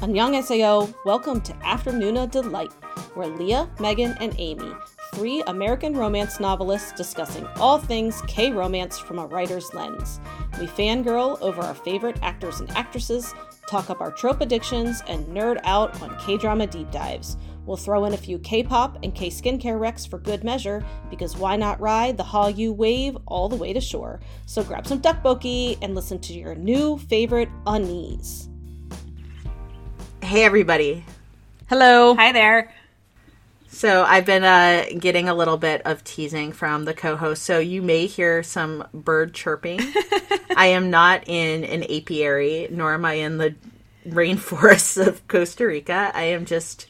Annyeonghaseyo, welcome to Afternoona Delight, where Leah, Megan, and Amy, three American romance novelists discussing all things K romance from a writer's lens. We fangirl over our favorite actors and actresses, talk up our trope addictions, and nerd out on K drama deep dives. We'll throw in a few K pop and K skincare recs for good measure, because why not ride the Hallyu wave all the way to shore? So grab some tteokbokki and listen to your new favorite unnies. Hey, everybody. Hello. Hi there. So I've been uh, getting a little bit of teasing from the co-host, so you may hear some bird chirping. I am not in an apiary, nor am I in the rainforests of Costa Rica. I am just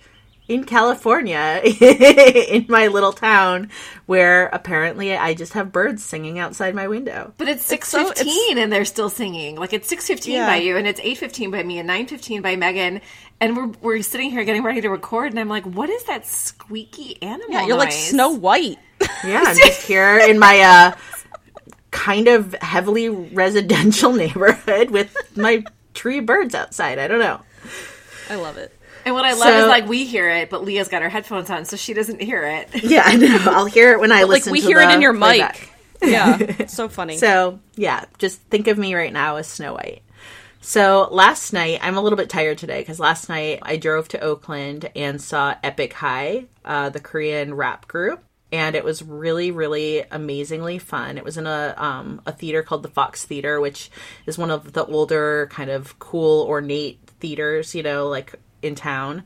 in California, in my little town, where apparently I just have birds singing outside my window. But it's six fifteen, and they're still singing. Like it's six fifteen Yeah. by you, and it's eight fifteen by me, and nine fifteen by Megan. And we're we're sitting here getting ready to record, and I'm like, "What is that squeaky animal?" Yeah, you're like? Snow White. Yeah, I'm just here in my uh, kind of heavily residential neighborhood with my tree birds outside. I don't know. I love it. And what I love So- is like we hear it, but Leah's got her headphones on, so she doesn't hear it. Yeah, I know. I'll hear it when I Like listen. Like we to hear it in your mic. Yeah, it's so funny. So yeah, just think of me right now as Snow White. So last night, I'm a little bit tired today because last night I drove to Oakland and saw Epic High, uh, the Korean rap group, and it was really, really amazingly fun. It was in a um, a theater called the Fox Theater, which is one of the older, kind of cool, ornate theaters, you know, like in town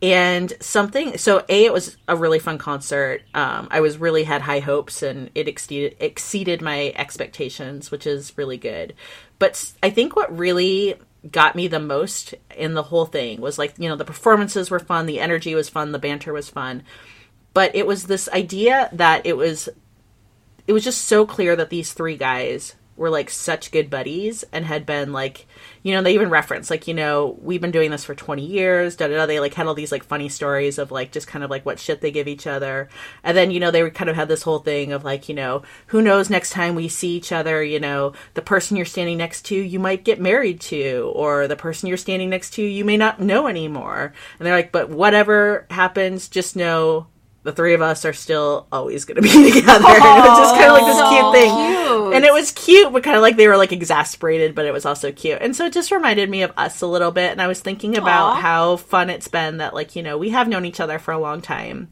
and something so a it was a really fun concert. Um i was really had high hopes and it exceeded exceeded my expectations which is really good. But i think what really got me the most in the whole thing was like you know the performances were fun the energy was fun the banter was fun. But it was this idea that it was it was just so clear that these three guys were like such good buddies and had been like you know they even reference like you know we've been doing this for 20 years da da da. They like had all these like funny stories of like just kind of like what shit they give each other. And then you know they kind of had this whole thing of like you know who knows next time we see each other you know the person you're standing next to you might get married to or the person you're standing next to you may not know anymore. And they're like but whatever happens just know the three of us are still always going to be together. and it was just kind of like this cute thing. cute. And it was cute, but kind of like they were like exasperated, but it was also cute. And so it just reminded me of us a little bit. And I was thinking about Aw. how fun it's been that, like, you know, we have known each other for a long time.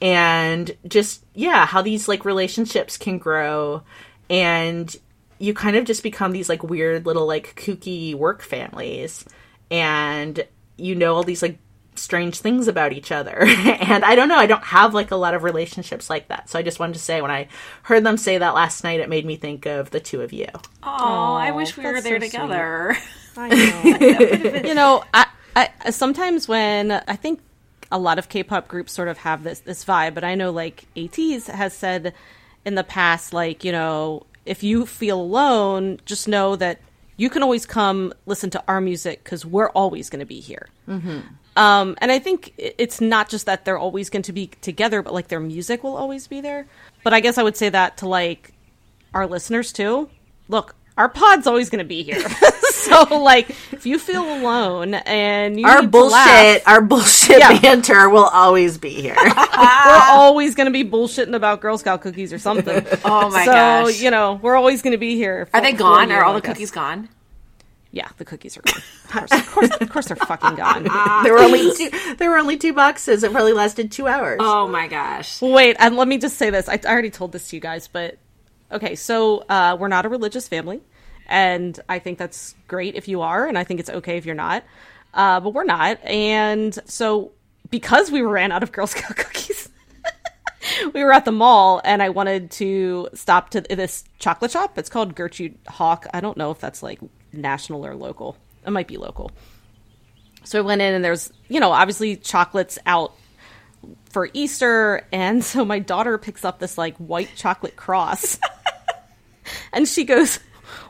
And just, yeah, how these like relationships can grow. And you kind of just become these like weird little like kooky work families. And you know all these like strange things about each other. and I don't know, I don't have like a lot of relationships like that. So I just wanted to say when I heard them say that last night, it made me think of the two of you. Oh, I wish we were there so sweet. together. I know. you know, I, I sometimes when I think a lot of K-pop groups sort of have this this vibe, but I know like ATEEZ has said in the past, like you know, if you feel alone, just know that you can always come listen to our music because we're always going to be here. Mm-hmm. Um, and I think it's not just that they're always going to be together, but like their music will always be there. But I guess I would say that to like our listeners too. Look, our pod's always going to be here. so like, if you feel alone and you Our need to laugh, bullshit, our bullshit Yeah. banter will always be here. we're always going to be bullshitting about Girl Scout cookies or something. Oh my so gosh. you know, we're always going to be here. Are for- they for gone? you, Are all I the guess. cookies gone? Yeah, the cookies are gone. Of course, of course, of course they're fucking gone. there were only two. There were only two boxes. It probably lasted two hours. Oh my gosh. Wait, and let me just say this. I, I already told this to you guys, but okay, so uh, we're not a religious family, and I think that's great if you are, and I think it's okay if you're not. Uh, but we're not, and so because we ran out of Girl Scout cookies, we were at the mall, and I wanted to stop to this chocolate shop. It's called Gertrude Hawk. I don't know if that's like national or local. It might be local. So I went in, and there's you know obviously chocolates out for Easter, and so my daughter picks up this like white chocolate cross, and she goes,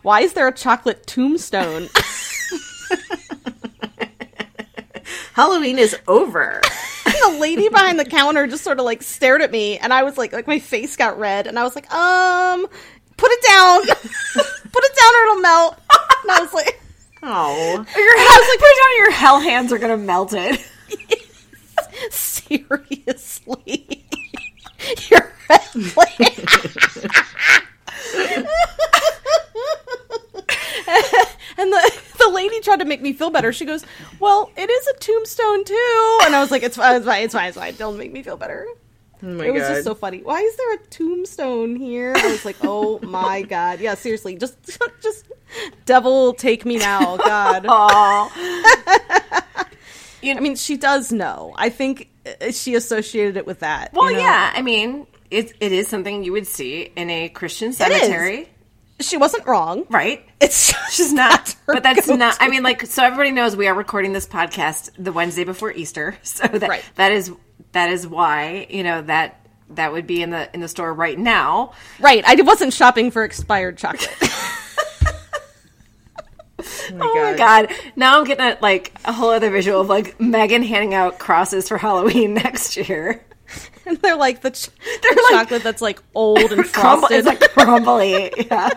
"Why is there a chocolate tombstone?" Halloween is over. the lady behind the counter just sort of like stared at me, and I was like, like my face got red, and I was like, um, put it down, put it down, or it'll melt. And I was like, Oh, Your head, like, put it on your hell hands are gonna melt it. Seriously. You're And the, the lady tried to make me feel better. She goes, Well, it is a tombstone too. And I was like, It's fine, it's fine, it's fine, it's fine. Don't make me feel better. Oh my It was god. just so funny. Why is there a tombstone here? I was like, Oh my god. Yeah, seriously. Just just devil take me now. God. you know, I mean, she does know. I think uh, she associated it with that. Well, you know? yeah. I mean, it it is something you would see in a Christian cemetery, She wasn't wrong. right? It's She's not, but that's go-to. not. I mean, like, so everybody knows we are recording this podcast the Wednesday before Easter, so that Right. that is that is why you know that that would be in the in the store right now. right. I wasn't shopping for expired chocolate. Oh my oh god! Now I'm getting a, like a whole other visual of like Megan handing out crosses for Halloween next year. and they're like the, ch- They're the like- chocolate that's like old and Crumble, frosted. it's like crumbly. Yeah.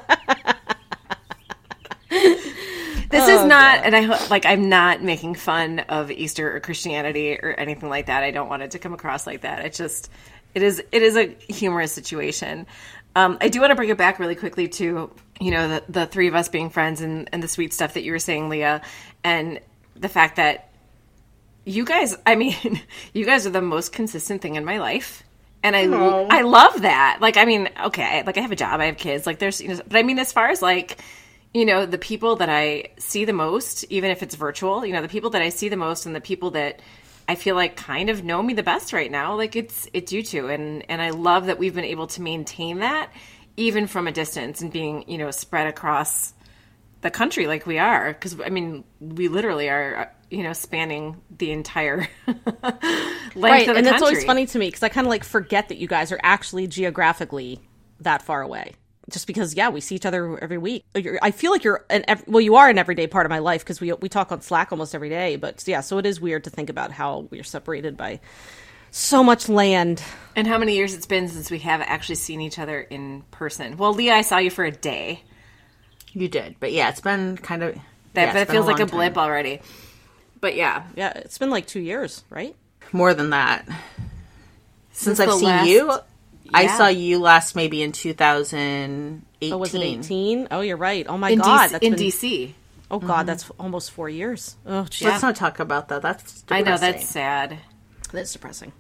This is not, and I ho- like. I'm not making fun of Easter or Christianity or anything like that. I don't want it to come across like that. It just, it is, it is a humorous situation. Um, I do want to bring it back really quickly to, you know, the, the three of us being friends and, and the sweet stuff that you were saying, Leah, and the fact that you guys, I mean, you guys are the most consistent thing in my life. And I, I love that. Like, I mean, okay, like I have a job, I have kids, like there's, you know, but I mean, as far as like, you know, the people that I see the most, even if it's virtual, you know, the people that I see the most and the people that I feel like kind of know me the best right now, like it's, it's you two. And, and I love that we've been able to maintain that even from a distance and being, you know, spread across the country like we are because i mean we literally are uh, you know spanning the entire length right, of the and that's always funny to me because I kind of like forget that you guys are actually geographically that far away. Just because, yeah, we see each other every week. You're, I feel like you're an ev- well, you are an everyday part of my life because we we talk on Slack almost every day. But yeah, so it is weird to think about how we're separated by so much land. and how many years it's been since we have actually seen each other in person well leah i saw you for a day You did, but yeah, it's been kind of. that, yeah, that it's been feels like a long blip time. already but yeah Yeah, it's been like two years, right? More than that. Since, Since I've seen last- you, I saw you last maybe in 2018. Oh, was it eighteen? Oh, you're right. Oh my in, god, DC, that's in been, dc oh god, mm-hmm. that's almost four years. Oh, geez. Let's not talk about that. That's i know that's sad that's depressing.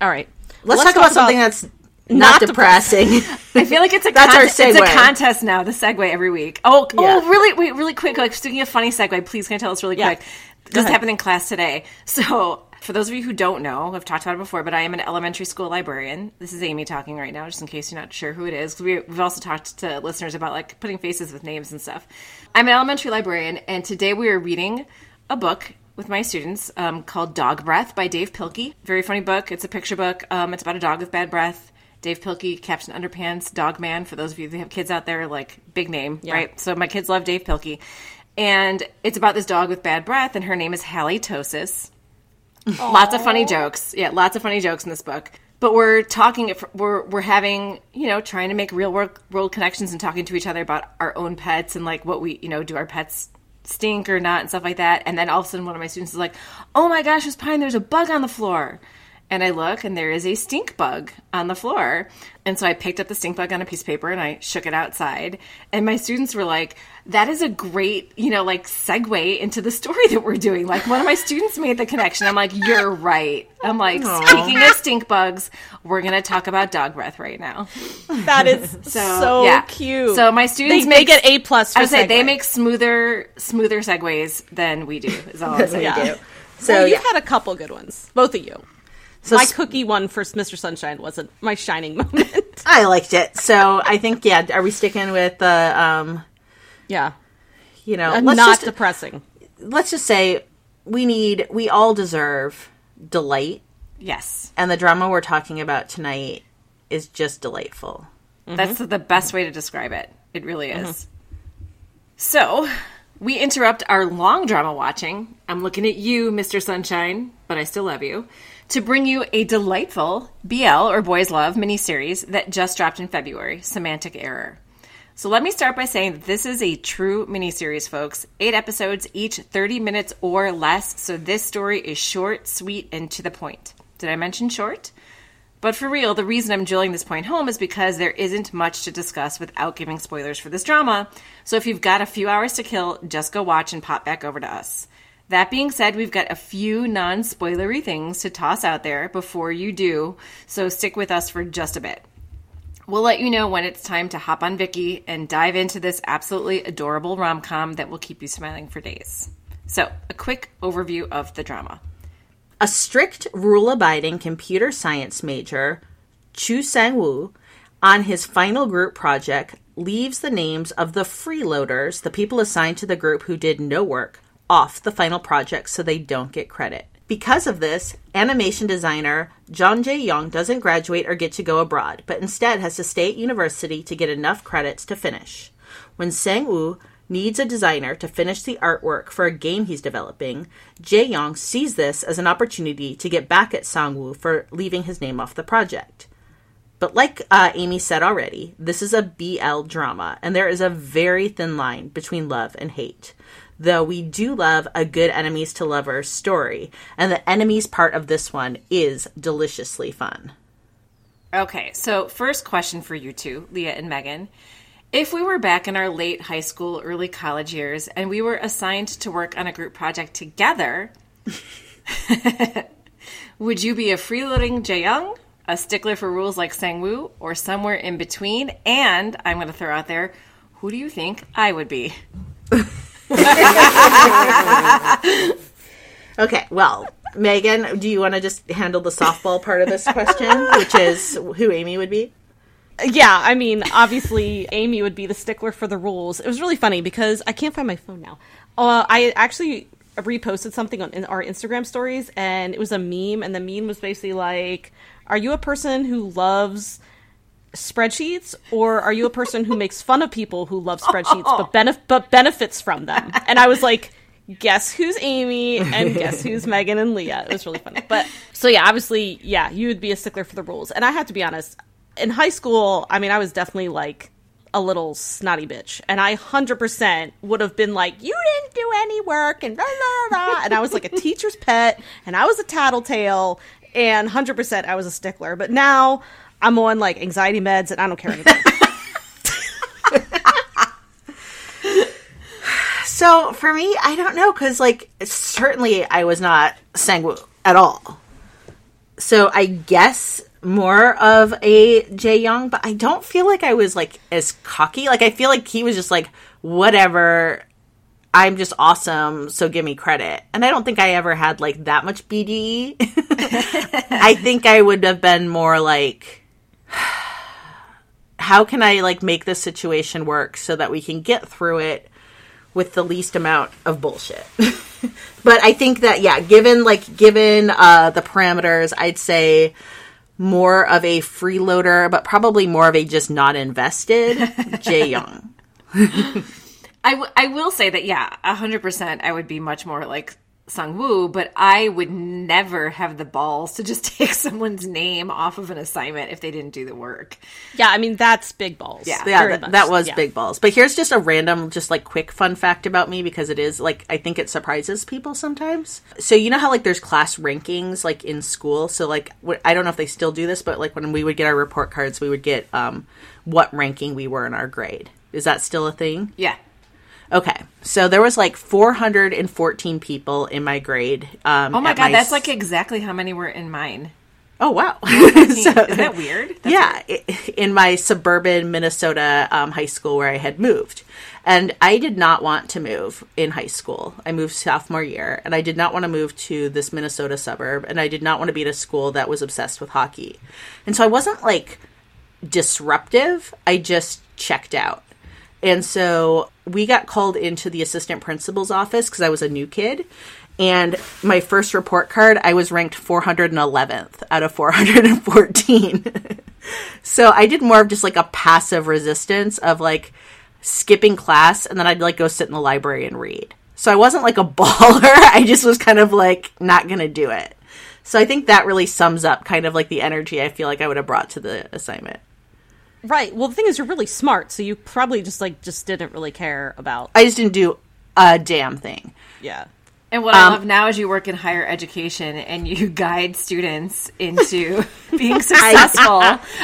All right, Let's, talk, about something that's not, not depressing. I feel like it's a That's our contest, it's a contest now. The segue every week. Oh, oh Yeah. oh, really? Wait, really quick. Like speaking of funny segue, please can I tell us really Yeah. quick? This ahead. happened in class today. So, for those of you who don't know, I've talked about it before, but I am an elementary school librarian. This is Amy talking right now, just in case you're not sure who it is. We, we've also talked to listeners about like putting faces with names and stuff. I'm an elementary librarian, and today we are reading a book with my students um, called Dog Breath by Dav Pilkey. Very funny book. It's a picture book. Um, it's about a dog with bad breath. Dav Pilkey, Captain Underpants, Dog Man. For those of you who have kids out there, like big name, right? So my kids love Dav Pilkey, and it's about this dog with bad breath, and her name is Halitosis. Lots of funny jokes. Yeah, lots of funny jokes in this book. But we're talking. We're we're having you know trying to make real world world connections and talking to each other about our own pets and like what we you know do our pets stink or not and stuff like that. And then all of a sudden, one of my students is like, "Oh my gosh, Miss Pine, there's a bug on the floor." And I look, and there is a stink bug on the floor. And so I picked up the stink bug on a piece of paper and I shook it outside. And my students were like, that is a great, you know, like segue into the story that we're doing. Like one of my students made the connection. I'm like, you're right. I'm like, speaking of stink bugs, we're going to talk about dog breath right now. that is so, so yeah. cute. So my students they, make they get a plus. I would say they make smoother, smoother segues than we do. Is all I'm saying. Yeah. so well, you've had a couple good ones, both of you. So my cookie one for Mr. Sunshine wasn't my shining moment. I liked it. So I think yeah. Are we sticking with the um? yeah, You know, Uh, let's not just depressing. let's just say we need we all deserve delight, Yes. and the drama we're talking about tonight is just delightful. That's the best way to describe it. It really is. So, we interrupt our long drama watching. I'm looking at you, Mr. Sunshine, but I still love you, to bring you a delightful BL or Boys Love miniseries that just dropped in February Semantic Error. So let me start by saying that this is a true miniseries, folks. Eight episodes, each 30 minutes or less. So this story is short, sweet, and to the point. Did I mention short? But for real, the reason I'm drilling this point home is because there isn't much to discuss without giving spoilers for this drama. So if you've got a few hours to kill, just go watch and pop back over to us. That being said, we've got a few non spoilery things to toss out there before you do, so stick with us for just a bit. We'll let you know when it's time to hop on Viki and dive into this absolutely adorable rom com that will keep you smiling for days. So, a quick overview of the drama. A strict rule abiding computer science major, Chu Sang Woo, on his final group project, leaves the names of the freeloaders, the people assigned to the group who did no work, off the final project so they don't get credit. Because of this, animation designer Jang Jae Young doesn't graduate or get to go abroad, but instead has to stay at university to get enough credits to finish. When Sang Woo needs a designer to finish the artwork for a game he's developing, Jae Young sees this as an opportunity to get back at Sang Woo for leaving his name off the project. But like uh, Amy said already, this is a BL drama, and there is a very thin line between love and hate though we do love a good enemies to lovers story. And the enemies part of this one is deliciously fun. Okay, so first question for you two, Leah and Megan. If we were back in our late high school, early college years, and we were assigned to work on a group project together, would you be a freeloading Jaeyoung, a stickler for rules like Sangwoo, or somewhere in between? And I'm going to throw out there, who do you think I would be? okay, well, Megan, do you want to just handle the softball part of this question, which is who Amy would be? Yeah, I mean, obviously, Amy would be the stickler for the rules. It was really funny because I can't find my phone now. Uh, I actually reposted something on in our Instagram stories, and it was a meme, and the meme was basically like, "Are you a person who loves?" Spreadsheets or are you a person who makes fun of people who love spreadsheets but benef- but benefits from them? And i was like guess who's amy and guess who's megan and leah? It was really funny. But so yeah obviously yeah you would be a stickler for the rules. And i have to be honest in high school i mean i was definitely like a little snotty bitch. And i 100% would have been like you didn't do any work and blah, blah, blah. and i was like a teacher's pet and i was a tattletale and 100% i was a stickler. But now I'm on like anxiety meds and I don't care anymore. so for me, I don't know because like certainly I was not Sangwoo at all. So I guess more of a Jae Young, but I don't feel like I was like as cocky. Like I feel like he was just like whatever. I'm just awesome, so give me credit. And I don't think I ever had like that much BDE. I think I would have been more like how can I like make this situation work so that we can get through it with the least amount of bullshit. but I think that yeah, given like given uh the parameters, I'd say more of a freeloader, but probably more of a just not invested Jae Young. I, w- I will say that yeah, hundred percent. I would be much more like Sung Woo, but I would never have the balls to just take someone's name off of an assignment if they didn't do the work. Yeah, I mean that's big balls. Yeah, yeah, that, that, was yeah. big balls. But here's just a random, just like quick fun fact about me because it is like I think it surprises people sometimes. So you know how like there's class rankings like in school. So like I don't know if they still do this, but like when we would get our report cards, we would get um what ranking we were in our grade. Is that still a thing? Yeah. Okay, so there was like 414 people in my grade. Um, oh my god, my that's s- like exactly how many were in mine. Oh wow, so, is that weird? That's yeah, weird. in my suburban Minnesota um, high school where I had moved, and I did not want to move in high school. I moved sophomore year, and I did not want to move to this Minnesota suburb, and I did not want to be at a school that was obsessed with hockey, and so I wasn't like disruptive. I just checked out. And so we got called into the assistant principal's office because I was a new kid. And my first report card, I was ranked 411th out of 414. so I did more of just like a passive resistance of like skipping class and then I'd like go sit in the library and read. So I wasn't like a baller. I just was kind of like not going to do it. So I think that really sums up kind of like the energy I feel like I would have brought to the assignment. Right. Well, the thing is, you're really smart, so you probably just like just didn't really care about. I just didn't do a damn thing. Yeah. And what I um, love now is you work in higher education and you guide students into being successful.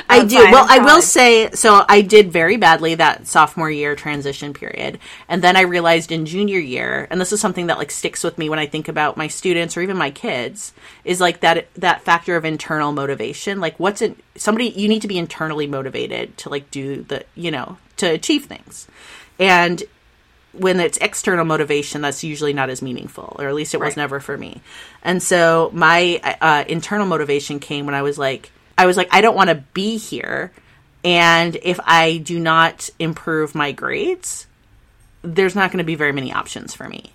I do. Well, I will say, so I did very badly that sophomore year transition period. And then I realized in junior year, and this is something that like sticks with me when I think about my students or even my kids, is like that that factor of internal motivation. Like what's in somebody you need to be internally motivated to like do the, you know, to achieve things. And when it's external motivation, that's usually not as meaningful, or at least it was never for me. And so my uh, internal motivation came when I was like, I was like, I don't want to be here, and if I do not improve my grades, there's not going to be very many options for me.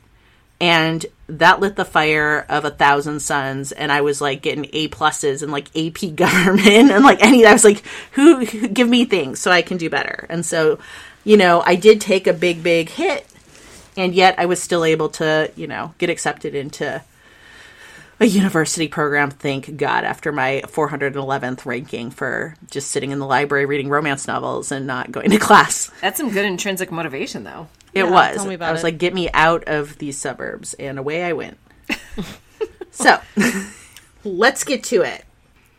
And that lit the fire of a thousand suns, and I was like getting A pluses and like AP government and like any. I was like, who, who give me things so I can do better? And so, you know, I did take a big, big hit, and yet I was still able to, you know, get accepted into a university program. Thank God, after my 411th ranking for just sitting in the library reading romance novels and not going to class. That's some good intrinsic motivation, though. It Yeah, was. tell me about I was it. like, get me out of these suburbs, and away I went. so, let's get to it.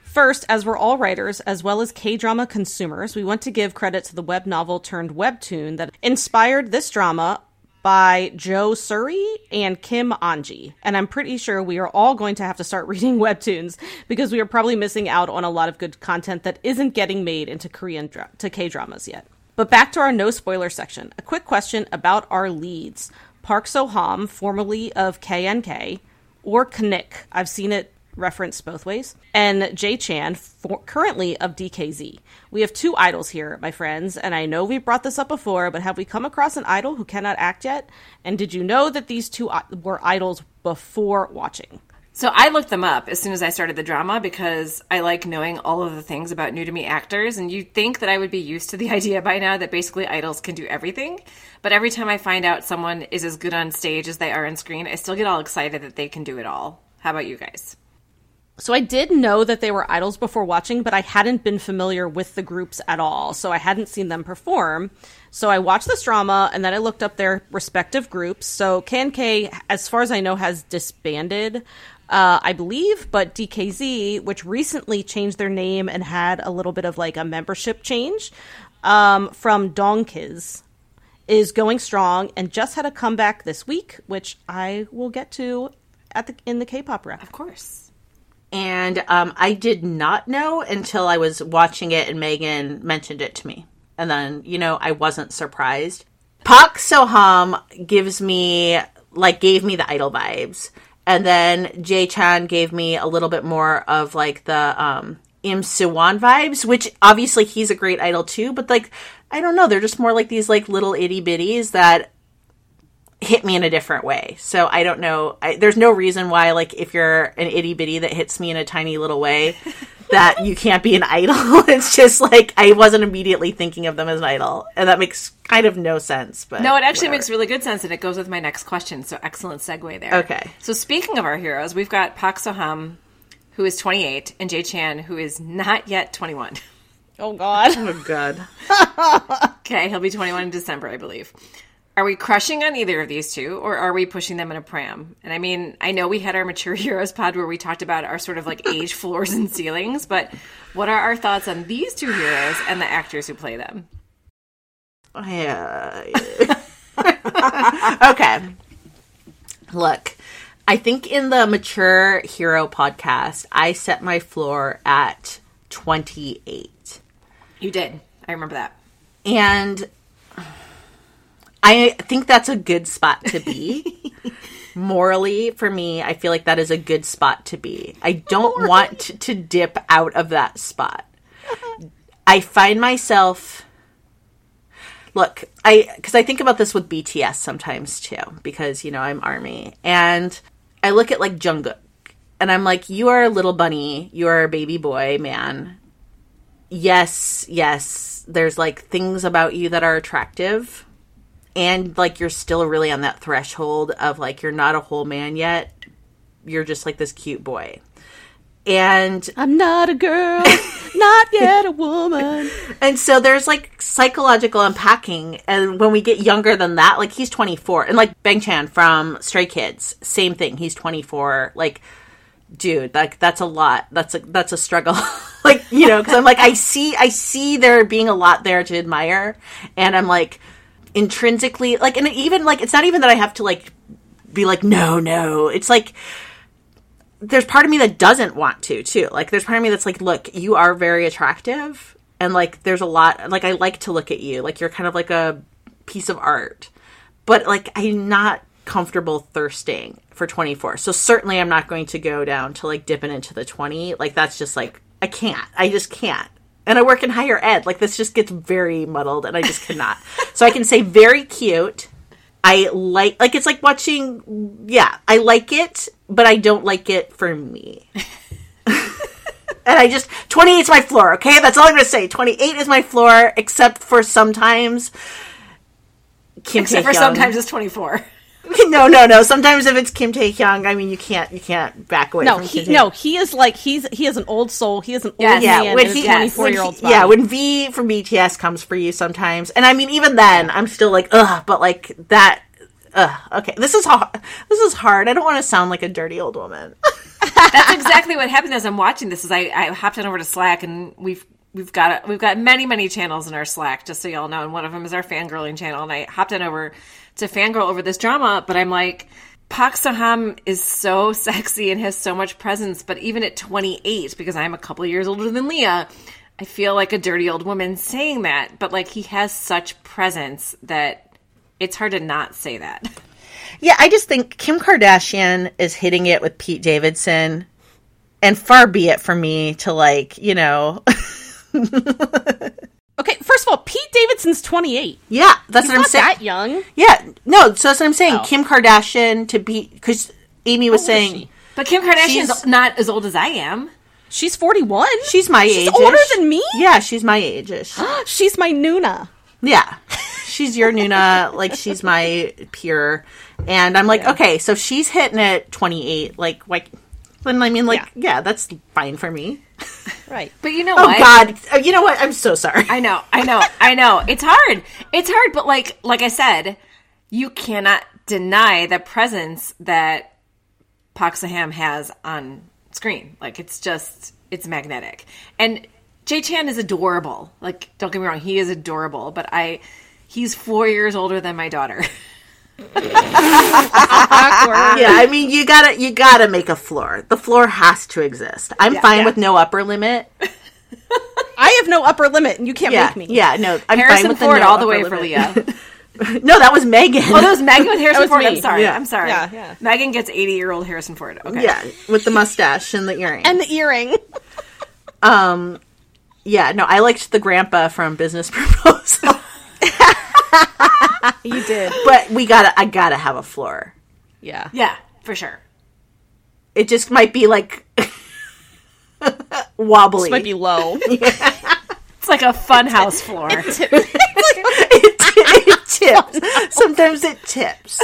First, as we're all writers as well as K drama consumers, we want to give credit to the web novel turned webtoon that inspired this drama by Jeosuri and Kim Anji. And I'm pretty sure we are all going to have to start reading webtoons because we are probably missing out on a lot of good content that isn't getting made into Korean dra- to K dramas yet. But back to our no spoiler section. A quick question about our leads. Park Seo Ham, formerly of KNK, or Knick. I've seen it referenced both ways. And Jaechan, for, currently of DKZ. We have two idols here, my friends, and I know we've brought this up before, but have we come across an idol who cannot act yet? And did you know that these two uh, were idols before watching? So I looked them up as soon as I started the drama because I like knowing all of the things about new to me actors. And you'd think that I would be used to the idea by now that basically idols can do everything. But every time I find out someone is as good on stage as they are on screen, I still get all excited that they can do it all. How about you guys? So I did know that they were idols before watching, but I hadn't been familiar with the groups at all. So I hadn't seen them perform. So I watched this drama and then I looked up their respective groups. So KNK, as far as I know, has disbanded, uh, I believe, but DKZ, which recently changed their name and had a little bit of like a membership change um, from DONGKIZ, is going strong and just had a comeback this week, which I will get to at the in the K-pop rep. Of course. And um, I did not know until I was watching it and Megan mentioned it to me. And then, you know, I wasn't surprised. Park Seoham gives me, like, gave me the idol vibes. And then Jaechan gave me a little bit more of, like, the um, Im Siwan vibes, which obviously he's a great idol too, but, like, I don't know. They're just more like these, like, little itty bitties that hit me in a different way. So I don't know. I, there's no reason why, like, if you're an itty bitty that hits me in a tiny little way, that you can't be an idol. it's just like I wasn't immediately thinking of them as an idol, and that makes kind of no sense. But No, it actually whatever. makes really good sense, and it goes with my next question. So excellent segue there. Okay. So speaking of our heroes, we've got Park Seoham, who is 28, and Jaechan, who is not yet 21. Oh God. Oh god. Okay, he'll be 21 in December, I believe. Are we crushing on either of these two, or are we pushing them in a pram? And I mean, I know we had our Mature Heroes pod where we talked about our sort of like age floors and ceilings, but what are our thoughts on these two heroes and the actors who play them? Yeah. okay. Look, I think in the mature hero podcast, I set my floor at 28. You did. I remember that. And I think that's a good spot to be. Morally, for me, I feel like that is a good spot to be. I don't want to, to dip out of that spot. I find myself look i because i think about this with bts sometimes too because you know i'm army and i look at like jungkook and i'm like you are a little bunny you are a baby boy man yes yes there's like things about you that are attractive and like you're still really on that threshold of like you're not a whole man yet. You're just like this cute boy. And I'm not a girl, not yet a woman. and so there's like psychological unpacking. And when we get younger than that like he's 24 and like bang chan from stray kids same thing. He's 24 like dude like that's a lot. That's a that's a struggle. Like you know because i'm like i see i see there being a lot there to admire. And i'm like intrinsically like and even like it's not even that i have to like be like no no. It's like there's part of me that doesn't want to too. Like there's part of me that's like look you are very attractive and like there's a lot like i like to look at you. Like you're kind of like a piece of art. But like i'm not comfortable thirsting for 24 so certainly i'm not going to go down to like dipping into the 20 like that's just like i can't. I just can't and i work in higher ed like this just gets very muddled and i just cannot so i can say very cute i like like it's like watching yeah i like it but i don't like it for me and I just 28 is my floor. Okay, that's all I'm gonna say. 28 is my floor, except for sometimes. Kim Except for sometimes it's 24. no, no, no. Sometimes if it's Kim Tae Taehyung, I mean, you can't, you can't back away No, from he Kim no, he is like he's he is an old soul. He is an Yes. old Yeah, man when he, a twenty four when year he- yeah, when V from BTS comes for you sometimes, and I mean, even then, I'm still like, ugh, but like that. Ugh, okay, this is hard. This is hard. I don't want to sound like a dirty old woman. That's exactly what happened as I'm watching this. Is I, I hopped on over to Slack and we've we've got we've got many many channels in our Slack just so y'all know, and one of them is our fangirling channel. And I hopped on over to fangirl over this drama, but I'm like. Park Seoham is so sexy and has so much presence, but even at 28, because I'm a couple years older than Leah, I feel like a dirty old woman saying that. But like he has such presence that it's hard to not say that. Yeah, I just think Kim Kardashian is hitting it with Pete Davidson, and far be it for me to like, you know, Okay, first of all, Pete Davidson's twenty eight. yeah, that's what I'm Not saying. that young. Yeah, no, so that's what I'm saying. Oh. Kim Kardashian to be because Amy was old saying she? But Kim Kardashian's not as old as I am. She's forty one. she's my She's age. older than me? Yeah, she's my age-ish. She's my Nuna. Yeah. She's your Nuna, like she's my peer. And I'm like, okay, so she's hitting at 28, like, like, then I mean, like, yeah. that's fine for me. Right. But you know Oh what? God, Uh, you know what? I'm so sorry. I know, I know, I know. It's hard. It's hard, but like like I said, you cannot deny the presence that Park Seoham has on screen. Like it's just it's magnetic. And Jaechan is adorable. Like don't get me wrong, he is adorable, but I he's 4 years older than my daughter. yeah, I mean, you gotta, you gotta make a floor. The floor has to exist. I'm fine yeah. with no upper limit. I have no upper limit, and you can't Yeah, make me. yeah, no, I'm fine with Ford the no all the upper way for limit. Leah. no, that was Megan. Oh, that was Megan with Harrison Ford. me. I'm sorry. Yeah. I'm sorry. Yeah, yeah. Megan gets 80 year old Harrison Ford. Okay. yeah, with the mustache and the earring. And the earring. um, yeah, no, I liked the grandpa from Business Proposal. You did. but we gotta, I gotta have a floor. Yeah. Yeah, for sure. It just might be like wobbly. This might be low. It's like a fun house floor. it, it tips. Sometimes it tips.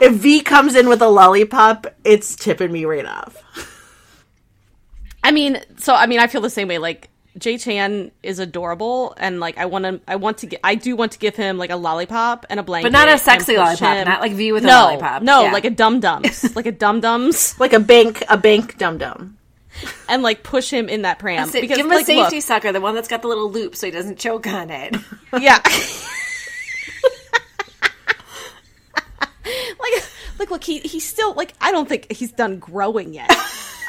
If V comes in with a lollipop, it's tipping me right off. I mean, so I mean, I feel the same way. Like Jaechan is adorable, and like I want to, I want to, get, I do want to give him like a lollipop and a blanket, But not a sexy lollipop, him- not like V with a lollipop. No, Yeah. like a dum dums, like a dum dums, Like a bank, a bank dum dum. and like push him in that pram. Sit- because give him a like, safety look, sucker, the one that's got the little loop so he doesn't choke on it. yeah. like, like, look, he he's still like I don't think he's done growing yet.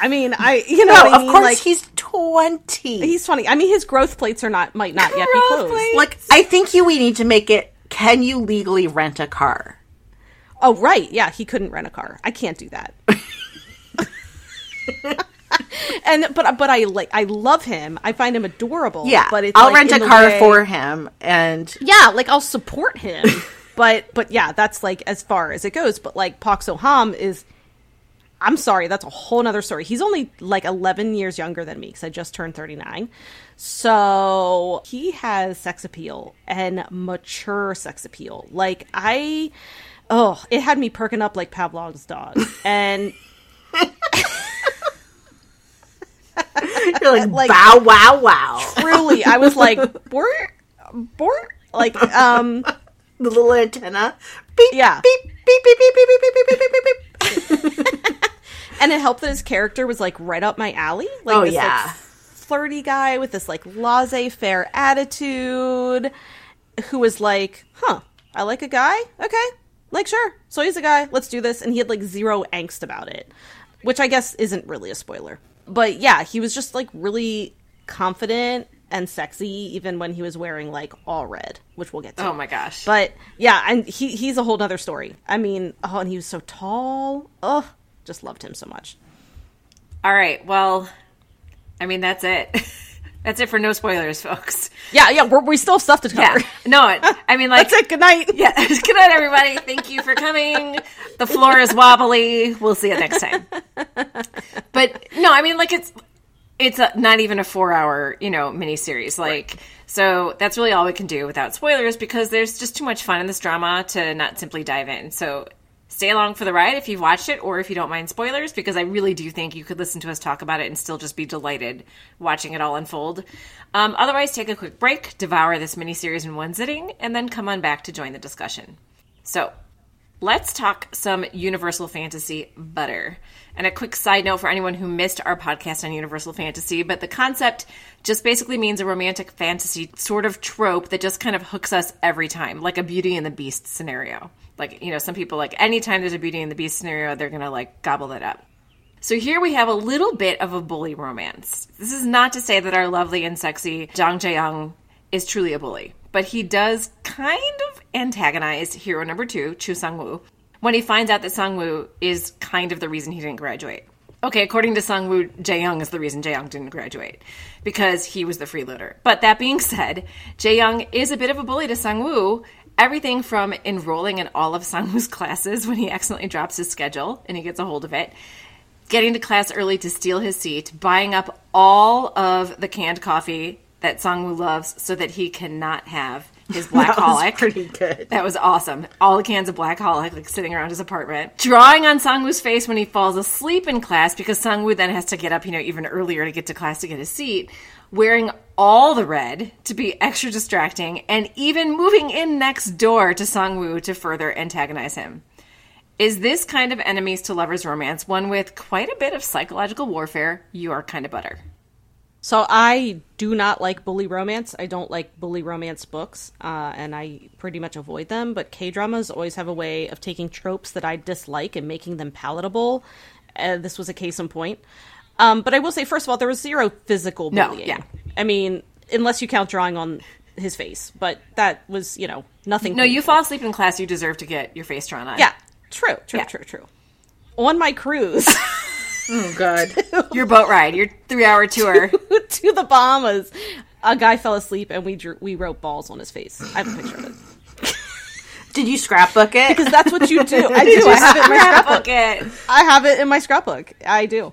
I mean, I you know No, what I of mean? course like he's twenty. he's funny. I mean, his growth plates are not might not yet be closed. plates? like I think you we need to make it. Can you legally rent a car? Oh right, yeah, he couldn't rent a car. I can't do that. and but but I like I love him. I find him adorable. Yeah, but it's I'll like, rent a car way- for him, and Yeah, like I'll support him. but but yeah, that's like as far as it goes. But like Park Seo Ham is. I'm sorry, that's a whole nother story. He's only like 11 years younger than me because I just turned 39. So he has sex appeal and mature sex appeal. Like, I, oh, it had me perking up like Pavlov's dog. And You're like, Like- bow wow wow. Truly, I was like, "Bort, Bort," like, um, The little antenna. Beep, Yeah. beep, beep, beep, beep, beep, beep, beep, beep, beep, beep, beep. And it helped that his character was like right up my alley. Like Oh, this, yeah. like, flirty guy with this like laissez-faire attitude, who was like, "Huh, I like a guy. Okay, like sure. So he's a guy. Let's do this." And he had like zero angst about it, which I guess isn't really a spoiler. But yeah, he was just like really confident and sexy, even when he was wearing like all red, which we'll get to. Oh my gosh. But yeah, and he he's a whole nother story. I mean, oh, and he was so tall. Oh, just loved him so much. All right. Well, I mean, that's it. that's it for no spoilers, folks. Yeah, yeah, we're, we still have stuff to Yeah. cover. No, it- I mean, like, That's it. Good night. yeah. Good night, everybody. Thank you for coming. The floor is wobbly. We'll see you next time. But no, I mean, like, it's it's a, not even a four hour, you know, miniseries. Like, so that's really all we can do without spoilers because there's just too much fun in this drama to not simply dive in. So stay along for the ride if you've watched it or if you don't mind spoilers because I really do think you could listen to us talk about it and still just be delighted watching it all unfold. Um, otherwise, take a quick break, devour this miniseries in one sitting, and then come on back to join the discussion. So, Let's talk some Universal Fantasy butter. And a quick side note for anyone who missed our podcast on Universal Fantasy, but the concept just basically means a romantic fantasy sort of trope that just kind of hooks us every time, like a Beauty and the Beast scenario. Like, you know, some people like anytime there's a Beauty and the Beast scenario, they're going to like gobble that up. So here we have a little bit of a bully romance. This is not to say that our lovely and sexy Jang Jae-young is truly a bully, but he does kind of antagonize hero number two, Chu Sang-woo, when he finds out that Sang-woo is kind of the reason he didn't graduate. Okay, according to Sang-woo, Jae-young is the reason Jae-young didn't graduate because he was the freeloader. But that being said, Jae-young is a bit of a bully to Sang-woo. Everything from enrolling in all of Sang-woo's classes when he accidentally drops his schedule and he gets a hold of it, getting to class early to steal his seat, buying up all of the canned coffee that Sangwoo loves so that he cannot have his black That was holic. pretty good. That was awesome. All the cans of black holic like sitting around his apartment. Drawing on Sangwoo's face when he falls asleep in class because Sangwoo then has to get up, you know, even earlier to get to class to get his seat. Wearing all the red to be extra distracting and even moving in next door to Sangwoo to further antagonize him. Is this kind of enemies to lovers romance one with quite a bit of psychological warfare? You are kind of butter. So I do not like bully romance. I don't like bully romance books, uh, and I pretty much avoid them. But K dramas always have a way of taking tropes that I dislike and making them palatable. Uh, this was a case in point. Um, but I will say, first of all, there was zero physical No, bullying. yeah. I mean, unless you count drawing on his face, but that was, you know, nothing. No, you fall asleep in class, you deserve to get your face drawn on. Yeah, true, true, Yeah. true, true. On my cruise. Oh god. Your boat ride, your three hour tour. to the Bahamas. A guy fell asleep and we drew, we wrote balls on his face. I have a picture of it Did you scrapbook it? because that's what you do. I do. I have it in my scrapbook. It. I have it in my scrapbook. I do.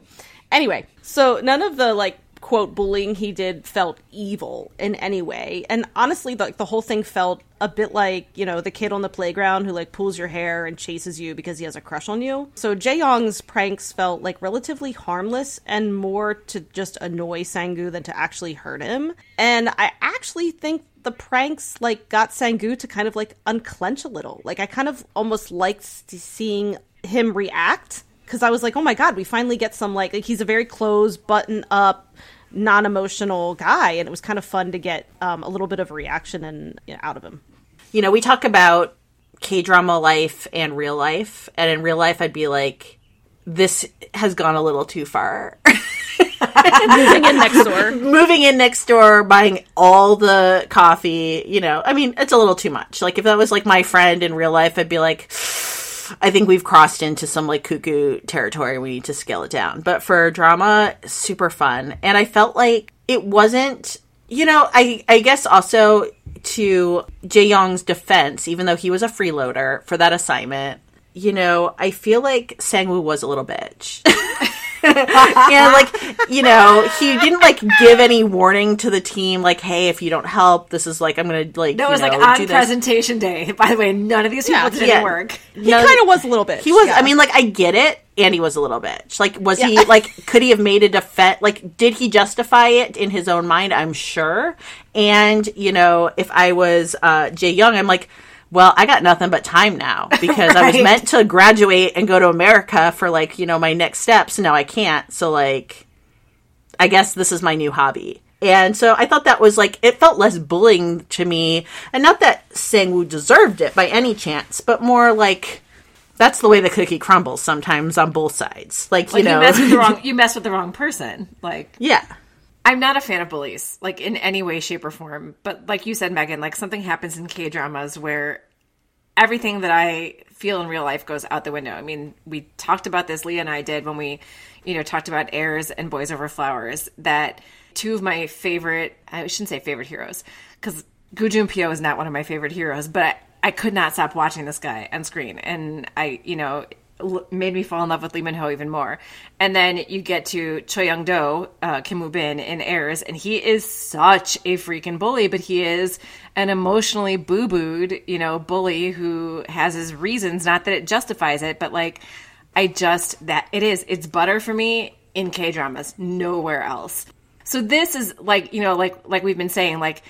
Anyway, so none of the like quote bullying he did felt evil in any way, and honestly, like the whole thing felt a bit like you know the kid on the playground who like pulls your hair and chases you because he has a crush on you. So Jae Young's pranks felt like relatively harmless and more to just annoy Sangwoo than to actually hurt him. And I actually think the pranks like got Sangwoo to kind of like unclench a little. Like I kind of almost liked seeing him react because I was like, oh my god, we finally get some like, like he's a very closed, button up, non emotional guy, and it was kind of fun to get um, a little bit of a reaction and you know, out of him. you know, we talk about K drama life and real life, and in real life, I'd be like, this has gone a little too far. Moving in next door. Moving in next door, buying all the coffee, you know, I mean, it's a little too much. Like, if that was like my friend in real life, I'd be like, I think we've crossed into some like cuckoo territory. We need to scale it down. But for drama, super fun. And I felt like it wasn't, you know, I, I guess also to Jae Young's defense, even though he was a freeloader for that assignment, you know, I feel like Sangwoo was a little bitch. and like you know he didn't like give any warning to the team like hey if you don't help this is like i'm gonna like That you was like know, on do this. presentation day. By the way, none of these people Yeah, did yeah. any work. He kind of was a little bit. he was yeah. i mean like i get it and he was a little bitch like was he like could he have made a defense like did he justify it in his own mind i'm sure and you know if i was uh jae young i'm like well, I got nothing but time now because I was meant to graduate and go to America for like, you know, my next steps. Now I can't. So like I guess this is my new hobby. And so I thought that was like it felt less bullying to me, and not that Sangwoo deserved it by any chance, but more like that's the way the cookie crumbles sometimes on both sides. Like, Like you you, know, mess with the wrong you mess with the wrong person. Like yeah, I'm not a fan of bullies, like in any way, shape, or form. But like you said, Megan, like something happens in K dramas where everything that I feel in real life goes out the window. I mean, we talked about this, Leah and I did when we, you know, talked about Heirs and Boys Over Flowers, that two of my favorite, I shouldn't say favorite heroes, because Gu Junpyo is not one of my favorite heroes, but I, I could not stop watching this guy on screen. And I, you know, made me fall in love with Lee Min Ho even more. And then you get to Choi Young Do, uh, Kim Woo Bin in Heirs, and he is such a freaking bully, but he is an emotionally boo booed, you know, bully who has his reasons. Not that it justifies it, but like, I just that it is it's butter for me in K dramas, nowhere else. So this is like you know, like like we've been saying, like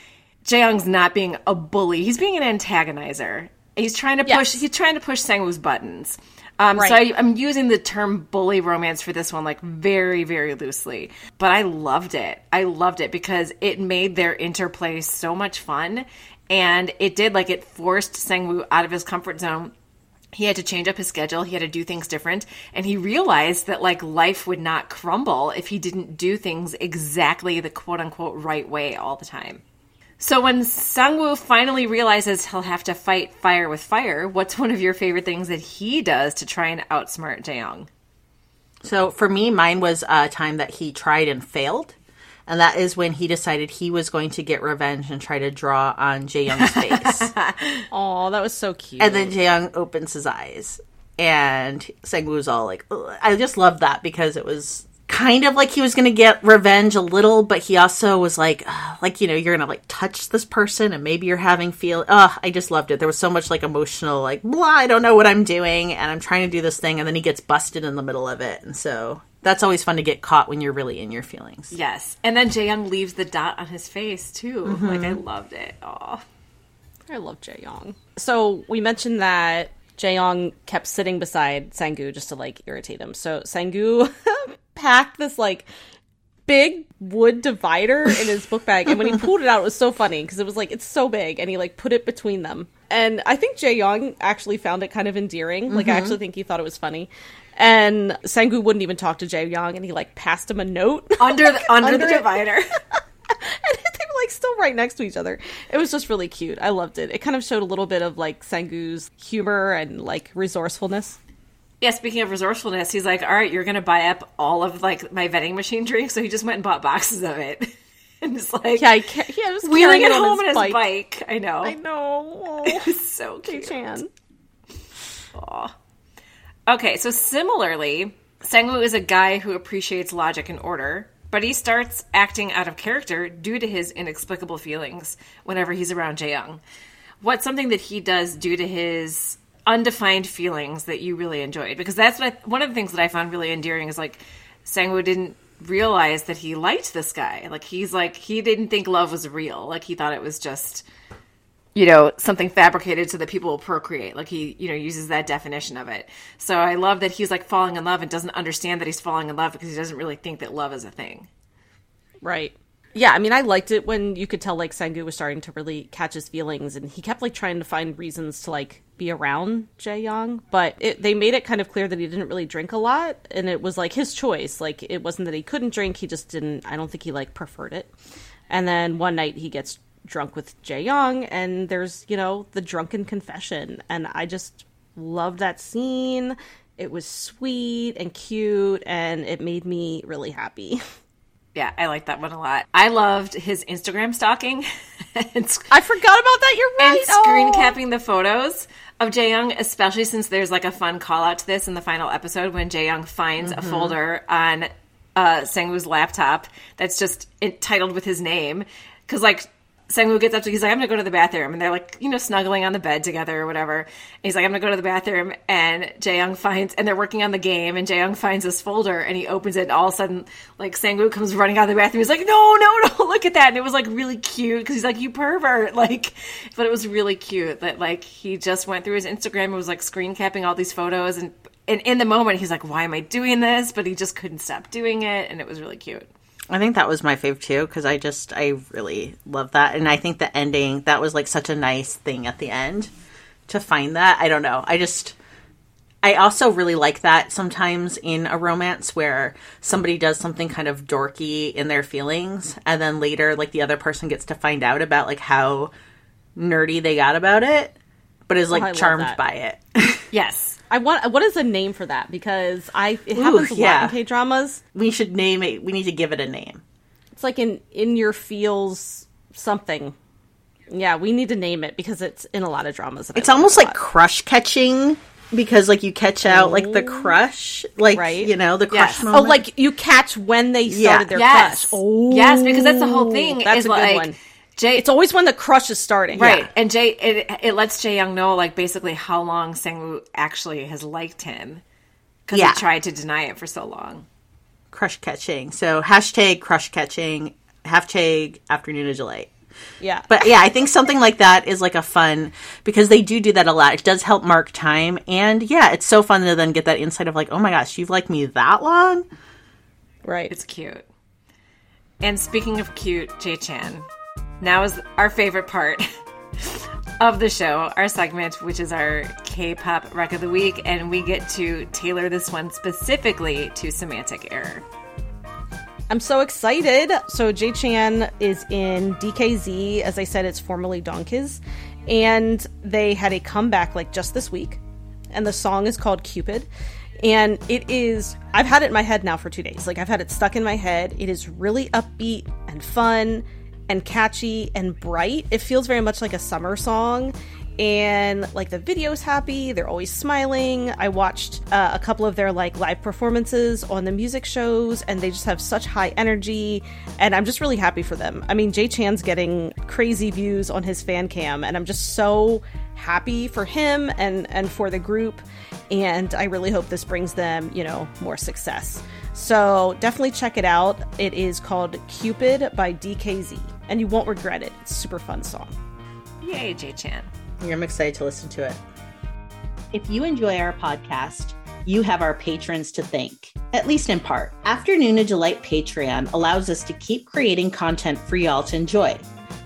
Jaeyoung's not being a bully; he's being an antagonizer. He's trying to push. Yes. He's trying to push Sangwoo's buttons. Um, So Right. I, I'm using the term bully romance for this one like very, very loosely, but I loved it. I loved it because it made their interplay so much fun, and it did like it forced Sangwoo out of his comfort zone. He had to change up his schedule. He had to do things different. And he realized that like life would not crumble if he didn't do things exactly the quote unquote right way all the time so when sangwoo finally realizes he'll have to fight fire with fire what's one of your favorite things that he does to try and outsmart jaeyoung So for me, mine was a time that he tried and failed. And that is when he decided he was going to get revenge and try to draw on Jae Young's face. Oh, that was so cute. and then Jae Young opens his eyes. And Sangwoo's all like, "Ugh." I just love that because it was kind of like he was going to get revenge a little, but he also was like, "Ugh," like, you know, you're going to like touch this person and maybe you're having feel. Ugh, I just loved it. There was so much like emotional, like, blah, I don't know what I'm doing and I'm trying to do this thing. And then he gets busted in the middle of it. And so that's always fun to get caught when you're really in your feelings. yes and then jaeyoung leaves the dot on his face too mm-hmm. like i loved it oh I love Jaeyoung. So we mentioned that Jaeyoung kept sitting beside Sangwoo just to like irritate him. So Sangwoo packed this like big wood divider in his book bag, and when he pulled it out, it was so funny because it was like it's so big, and he like put it between them. And I think jae young actually found it kind of endearing. Like I mm-hmm. actually think he thought it was funny. And Sangwoo wouldn't even talk to jae young and he like passed him a note. under the under, Under the it. divider and like still right next to each other. It was just really cute. I loved it. It kind of showed a little bit of like Sangwoo's humor and like resourcefulness. Yeah, speaking of resourcefulness, he's like, "All right, you're gonna buy up all of like my vending machine drinks." So he just went and bought boxes of it, and it's like, Yeah, I ca- yeah, I was wheeling it on home on his bike. bike. I know, I know. it's so cute. Chan. Okay, so similarly, Sangwoo is a guy who appreciates logic and order, but he starts acting out of character due to his inexplicable feelings whenever he's around Jaeyoung. What's something that he does due to his undefined feelings that you really enjoyed? Because that's what I, one of the things that I found really endearing is like Sangwoo didn't realize that he liked this guy. Like he's like he didn't think love was real. Like he thought it was just you know something fabricated so that people will procreate like he you know uses that definition of it so i love that he's like falling in love and doesn't understand that he's falling in love because he doesn't really think that love is a thing Right. Yeah, I mean, I liked it when you could tell like Sangwoo was starting to really catch his feelings, and he kept like trying to find reasons to like be around Jaeyoung. But it, they made it kind of clear that he didn't really drink a lot, and it was like his choice. Like it wasn't that he couldn't drink; he just didn't. I don't think he like preferred it. And then one night he gets drunk with Jaeyoung, and there's you know the drunken confession, and I just loved that scene. It was sweet and cute, and it made me really happy. yeah i like that one a lot i loved his instagram stalking and, sc- I forgot about that. You're right. and screen Oh. capping the photos of Jaeyoung, especially since there's like a fun call out to this in the final episode when Jaeyoung finds Mm-hmm. a folder on uh, Sangwoo's laptop that's just titled with his name. Because like Sangwoo gets up to, he's like, I'm gonna go to the bathroom, and they're like, you know, snuggling on the bed together or whatever. And he's like, I'm gonna go to the bathroom, and Jaeyoung finds, and they're working on the game, and Jaeyoung finds this folder, and he opens it, and all of a sudden, like Sangwoo comes running out of the bathroom. He's like, No, no, no, look at that, and it was like really cute because he's like, You pervert, like, but it was really cute that like he just went through his Instagram and was like screen capping all these photos, and and in the moment he's like, Why am I doing this? But he just couldn't stop doing it, and it was really cute. I think that was my fave too because I just I really love that, and I think the ending that was like such a nice thing at the end to find that. I don't know. I just I also really like that sometimes in a romance where somebody does something kind of dorky in their feelings, and then later like the other person gets to find out about like how nerdy they got about it, but is oh, like I love charmed by it. Yes. I want. What is a name for that? Because I it happens a lot yeah. in K dramas. we should name it. We need to give it a name. It's like in in your feels something. Yeah, we need to name it because it's in a lot of dramas. It's almost like crush catching because like you catch out like the crush, like Right. you know the crush Yes. moment. oh, like you catch when they Yeah. started their Yes. crush. Oh, yes, because that's the whole thing. That's is a good like, one. Jay, It's always when the crush is starting. right, Yeah. and Jay, it it lets Jae Young know like basically how long Sangwoo actually has liked him because Yeah. he tried to deny it for so long. crush catching. So hashtag crush catching, hashtag afternoon of delight. Yeah. But yeah, I think something like that is like a fun because they do do that a lot. It does help mark time, and yeah, it's so fun to then get that insight of like, oh my gosh, you've liked me that long. right. It's cute. And speaking of cute, Jaechan, now is our favorite part of the show, our segment, which is our K pop rec of the week, and we get to tailor this one specifically to semantic error. I'm so excited. So Jaechan is in DKZ, as I said, it's formerly DONGKIZ, and they had a comeback like just this week, and the song is called Cupid, and it is I've had it in my head now for two days. Like I've had it stuck in my head. It is really upbeat and fun and catchy and bright. It feels very much like a summer song. And like the video's happy, they're always smiling. I watched uh, a couple of their like live performances on the music shows, and they just have such high energy. And I'm just really happy for them. I mean, Jaechan's getting crazy views on his fan cam, and I'm just so happy for him and and for the group. And I really hope this brings them, you know, more success. So definitely check it out. It is called Cupid by DKZ, and you won't regret it. It's a super fun song. Yay, Jaechan. I'm excited to listen to it. If you enjoy our podcast, you have our patrons to thank, at least in part. Afternoon of Delight Patreon allows us to keep creating content for y'all to enjoy.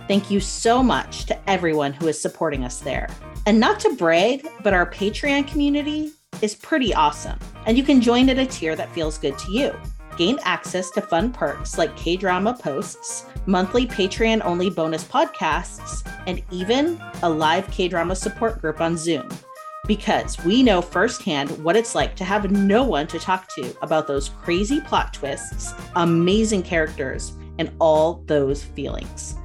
Thank you so much to everyone who is supporting us there. And not to brag, but our Patreon community is pretty awesome, and you can join at a tier that feels good to you. Gain access to fun perks like K drama posts, monthly Patreon only bonus podcasts, and even a live K drama support group on Zoom. Because we know firsthand what it's like to have no one to talk to about those crazy plot twists, amazing characters, and all those feelings.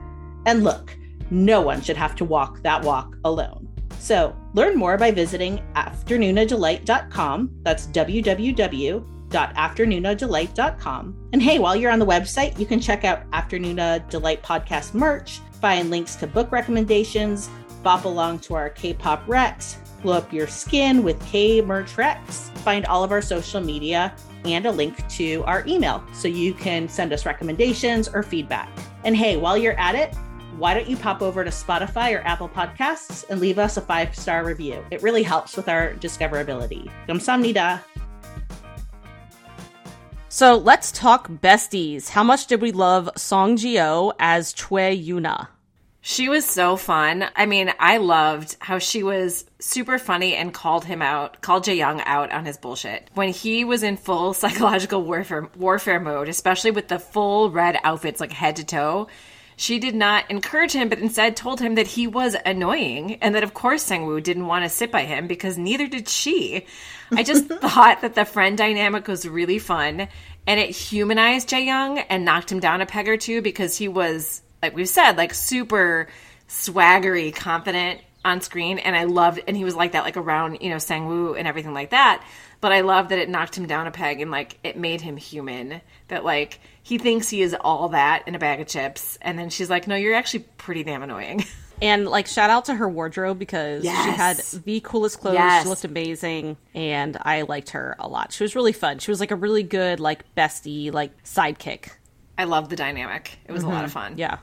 And look, no one should have to walk that walk alone. So learn more by visiting afternoonadelight.com. That's www.afternoonadelight.com. And hey, while you're on the website, you can check out Afternoon Delight podcast merch, find links to book recommendations, bop along to our K-pop Rex, blow up your skin with K Merch Rex, find all of our social media, and a link to our email so you can send us recommendations or feedback. And hey, while you're at it, why don't you pop over to Spotify or Apple Podcasts and leave us a five star review? It really helps with our discoverability. Gamsamnida. So let's talk besties. How much did we love Song Ji-oh as Choi Yuna? She was so fun. I mean, I loved how she was super funny and called him out, called Jae Young out on his bullshit. When he was in full psychological warfare warfare mode, especially with the full red outfits like head to toe, she did not encourage him, but instead told him that he was annoying and that of course Sangwoo didn't want to sit by him because neither did she. I just thought that the friend dynamic was really fun and it humanized Jae Young and knocked him down a peg or two because he was like we've said, like super swaggery, confident on screen, and I loved, and he was like that, like around you know Sangwoo and everything like that. But I love that it knocked him down a peg and like it made him human. That like he thinks he is all that in a bag of chips, and then she's like, "No, you're actually pretty damn annoying." And like shout out to her wardrobe because she had the coolest clothes. Yes. She looked amazing and I liked her a lot. She was really fun. She was like a really good like bestie, like sidekick. I love the dynamic. It was a lot of mm-hmm. fun. Yeah.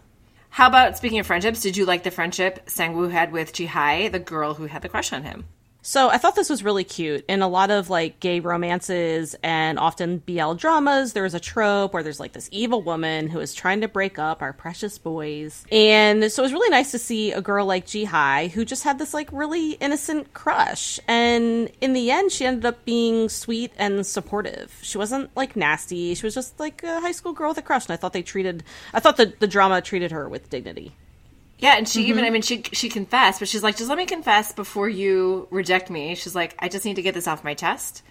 How about speaking of friendships? Did you like the friendship Sangwoo had with Jihai, the girl who had the crush on him? So I thought this was really cute. In a lot of like gay romances and often BL dramas, there is a trope where there's like this evil woman who is trying to break up our precious boys. And so it was really nice to see a girl like Jihai who just had this like really innocent crush. And in the end, she ended up being sweet and supportive. She wasn't like nasty. She was just like a high school girl with a crush. And I thought they treated, I thought the, the drama treated her with dignity. Yeah, and she even I mean she she confessed, but she's like, just let me confess before you reject me. She's like, I just need to get this off my chest.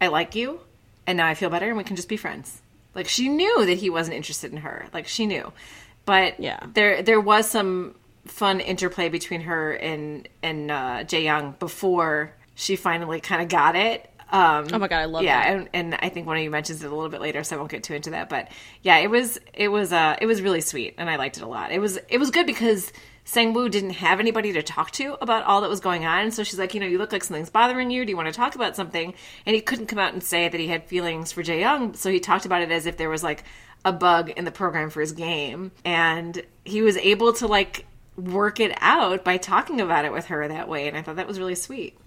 I like you, and now I feel better, and we can just be friends. Like she knew that he wasn't interested in her. Like she knew, but Yeah. there there was some fun interplay between her and and uh, Jae Young before she finally kind of got it. Um, Oh my God, I love yeah, that. and, and I think one of you mentions it a little bit later, so I won't get too into that. But yeah, it was it was uh it was really sweet, and I liked it a lot. It was it was good because Sangwoo didn't have anybody to talk to about all that was going on, so she's like, you know, you look like something's bothering you. Do you want to talk about something? And he couldn't come out and say that he had feelings for Jae Young, so he talked about it as if there was like a bug in the program for his game, and he was able to like work it out by talking about it with her that way, and I thought that was really sweet.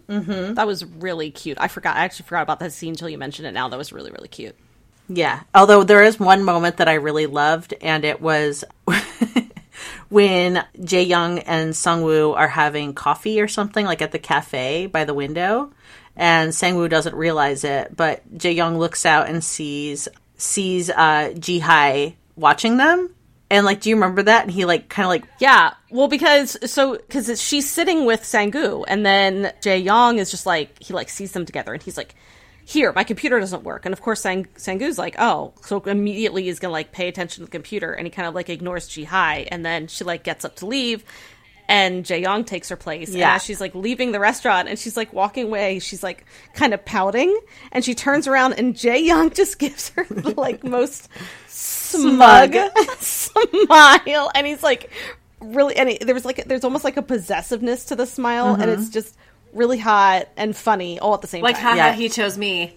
That was really cute. I forgot, I actually forgot about that scene until you mentioned it now. That was really, really cute. Yeah. Although there is one moment that I really loved, and it was when Jae Young and Sungwoo are having coffee or something, like at the cafe by the window, and Sangwoo doesn't realize it, but Jae Young looks out and sees sees uh, Ji Hai watching them. And like, do you remember that? And he like kind of like Yeah, well, because so because she's sitting with Sangwoo, and then Jae Young is just like he like sees them together, and he's like, "Here, my computer doesn't work." And of course, Sang- Sangwoo's like, "Oh," so immediately he's gonna like pay attention to the computer, and he kind of like ignores Ji Hai, and then she like gets up to leave. And Jae Young takes her place. Yeah. And she's like leaving the restaurant and she's like walking away, she's like kind of pouting. And she turns around and Jae Young just gives her the like most smug smile. And he's like really, and he, there was like, there's almost like a possessiveness to the smile. And mm-hmm. it's just really hot and funny all at the same Like, time. haha, Yeah. he chose me.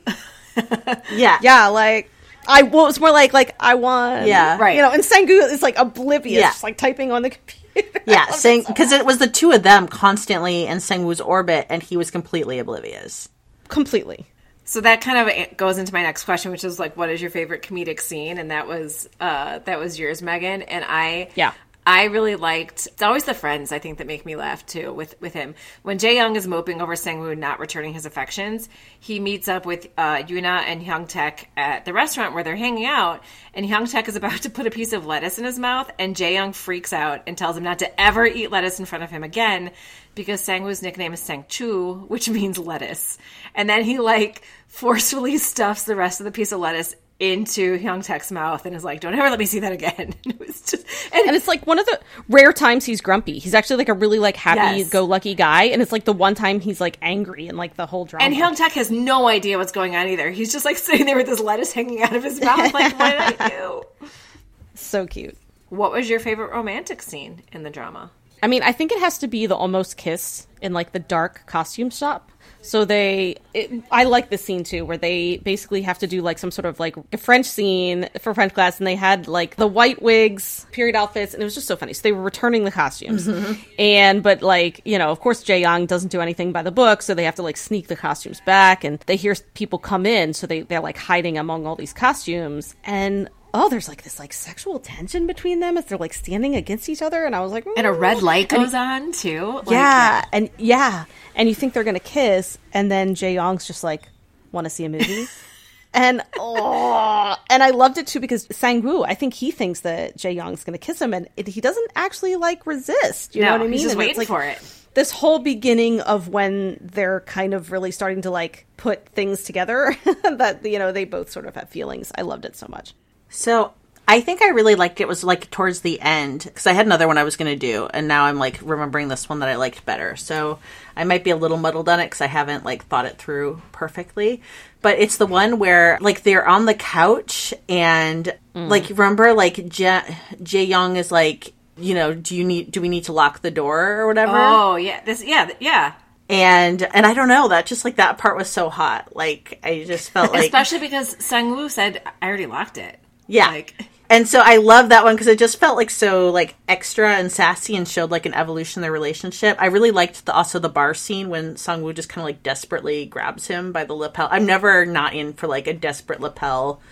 yeah Yeah, like I well, it was more like like I won. Yeah. Right. You know, and Sangwoo is like oblivious, Yeah. just like typing on the computer. yeah saying because it ah. was the two of them constantly in Sangwoo's orbit, and he was completely oblivious. completely. So that kind of goes into my next question, which is like, what is your favorite comedic scene? And that was uh, that was yours, Megan. And I Yeah. I really liked. It's always the friends I think that make me laugh too with with him. When Jae Young is moping over Sangwoo not returning his affections, he meets up with uh, Yuna and Hyung Taek at the restaurant where they're hanging out, and Hyung Taek is about to put a piece of lettuce in his mouth, and Jae Young freaks out and tells him not to ever eat lettuce in front of him again because Sangwoo's nickname is Sangchu, which means lettuce, and then he like forcefully stuffs the rest of the piece of lettuce into Hyung Taek's mouth and is like, "Don't ever let me see that again." it was just and And it's like one of the rare times he's grumpy. He's actually like a really like happy Yes. go lucky guy, and it's like the one time he's like angry and like the whole drama. And Hyung Taek has no idea what's going on either. He's just like sitting there with this lettuce hanging out of his mouth. Like, what did I do? so cute. What was your favorite romantic scene in the drama? I mean, I think it has to be the almost kiss in like the dark costume shop. So they, it, I like this scene too, where they basically have to do like some sort of like a French scene for French class, and they had like the white wigs, period outfits, and it was just so funny. So they were returning the costumes, mm-hmm. and but like you know, of course, Jae Young doesn't do anything by the book, so they have to like sneak the costumes back, and they hear people come in, so they they're like hiding among all these costumes, and oh, there's like this like sexual tension between them as they're like standing against each other, and I was like, And a "Mm." red light goes on too. Like, yeah, and yeah, and you think they're gonna kiss, and then Jae Young's just like, "Want to see a movie?" and oh, and I loved it too because Sangwoo, I think he thinks that Jae Young's gonna kiss him, and it, he doesn't actually like resist. You No, know what I mean? he's just And waiting like, for it. This whole beginning of when they're kind of really starting to like put things together that you know they both sort of have feelings. I loved it so much. So I think I really liked it was like towards the end because I had another one I was going to do, and now I'm like remembering this one that I liked better. So I might be a little muddled on it because I haven't like thought it through perfectly. But it's the one where like they're on the couch and mm. like remember like Jae Young is like you know do you need do we need to lock the door or whatever Oh yeah, this yeah yeah. and and I don't know that just like that part was so hot like I just felt like Especially because Sangwoo said I already locked it. Yeah. Like and so I love that one because it just felt like so like extra and sassy and showed like an evolution in their relationship. I really liked the also the bar scene when Sungwoo just kind of like desperately grabs him by the lapel. I'm never not in for like a desperate lapel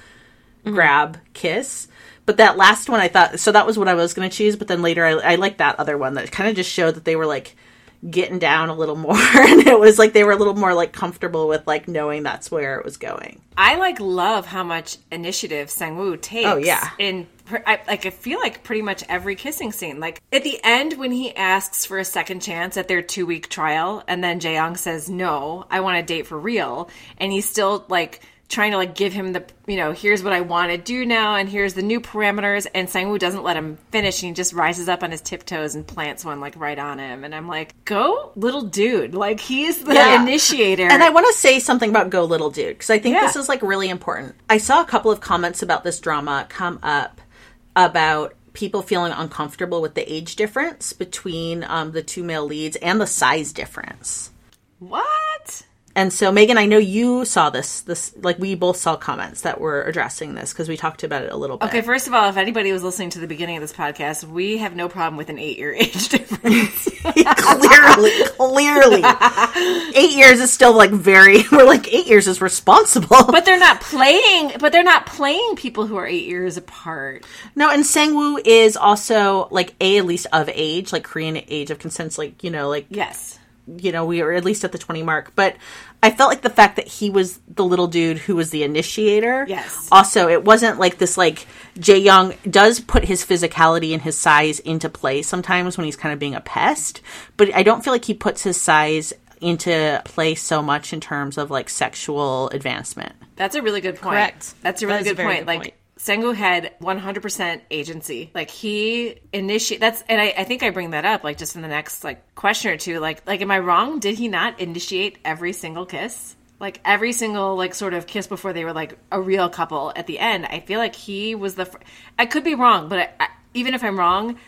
mm-hmm. grab kiss. But that last one I thought so that was what I was going to choose. But then later I, I liked that other one that kind of just showed that they were like getting down a little more and it was like they were a little more like comfortable with like knowing that's where it was going. I like love how much initiative Sangwoo takes. Oh, yeah. in I, like I feel like pretty much every kissing scene. Like at the end when he asks for a second chance at their two week trial, and then Jaeyoung says no, I want a date for real, and he's still like trying to like give him the you know here's what I want to do now, and here's the new parameters, and Sangwoo doesn't let him finish, and he just rises up on his tiptoes and plants one like right on him, and I'm like, go little dude, like he's the Yeah. initiator, And I want to say something about Go Little Dude because I think Yeah. this is like really important. I saw a couple of comments about this drama come up about people feeling uncomfortable with the age difference between um, the two male leads and the size difference. what? And so, Megan, I know you saw this. This like we both saw comments that were addressing this because we talked about it a little bit. Okay, first of all, if anybody was listening to the beginning of this podcast, we have no problem with an eight-year age difference. clearly, clearly, eight years is still like very. We're like eight years is responsible. but they're not playing. But they're not playing people who are eight years apart. No, and Sangwoo is also like a at least of age, like Korean age of consent, like you know, like Yes. You know, we were at least at the twenty mark. But I felt like the fact that he was the little dude who was the initiator. Yes. Also, it wasn't like this. Like Jae Young does put his physicality and his size into play sometimes when he's kind of being a pest, but I don't feel like he puts his size into play so much in terms of like sexual advancement. That's a really good point. Correct. That's a really is good very point. good like point. Sangwoo had 100% agency. Like he initiate. That's and I, I think I bring that up like just in the next like question or two. Like like am I wrong? Did he not initiate every single kiss? Like every single like sort of kiss before they were like a real couple at the end. I feel like he was the. Fr- I could be wrong, but I, I, even if I'm wrong.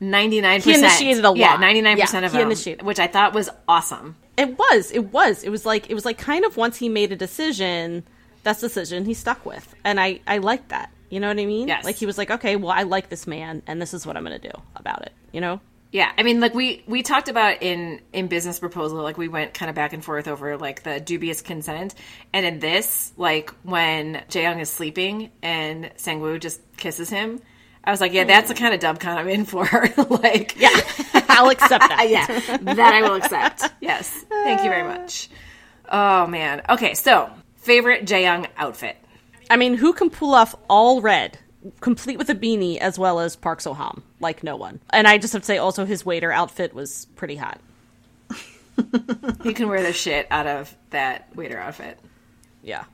99% He initiated a lot. yeah 99% Yeah, of he them initiated. which i thought was awesome It was. It was. It was like it was like kind of once he made a decision, that's the decision he stuck with, and I I like that. You know what I mean? Yes. Like he was like, okay, well, I like this man, and this is what I'm going to do about it. You know? Yeah, I mean, like we we talked about in in business proposal, like we went kind of back and forth over like the dubious consent, and in this, like when Jaeyoung is sleeping and Sangwoo just kisses him, I was like, yeah, that's the mm. kind of dub con I'm in for. like, Yeah, I'll accept that. yeah, that I will accept. Yes, thank you very much. Oh man, okay, so favorite Jaeyoung outfit. I mean, who can pull off all red, complete with a beanie, as well as Park Seo Ham? Like no one. And I just have to say, also his waiter outfit was pretty hot. He can wear the shit out of that waiter outfit. Yeah.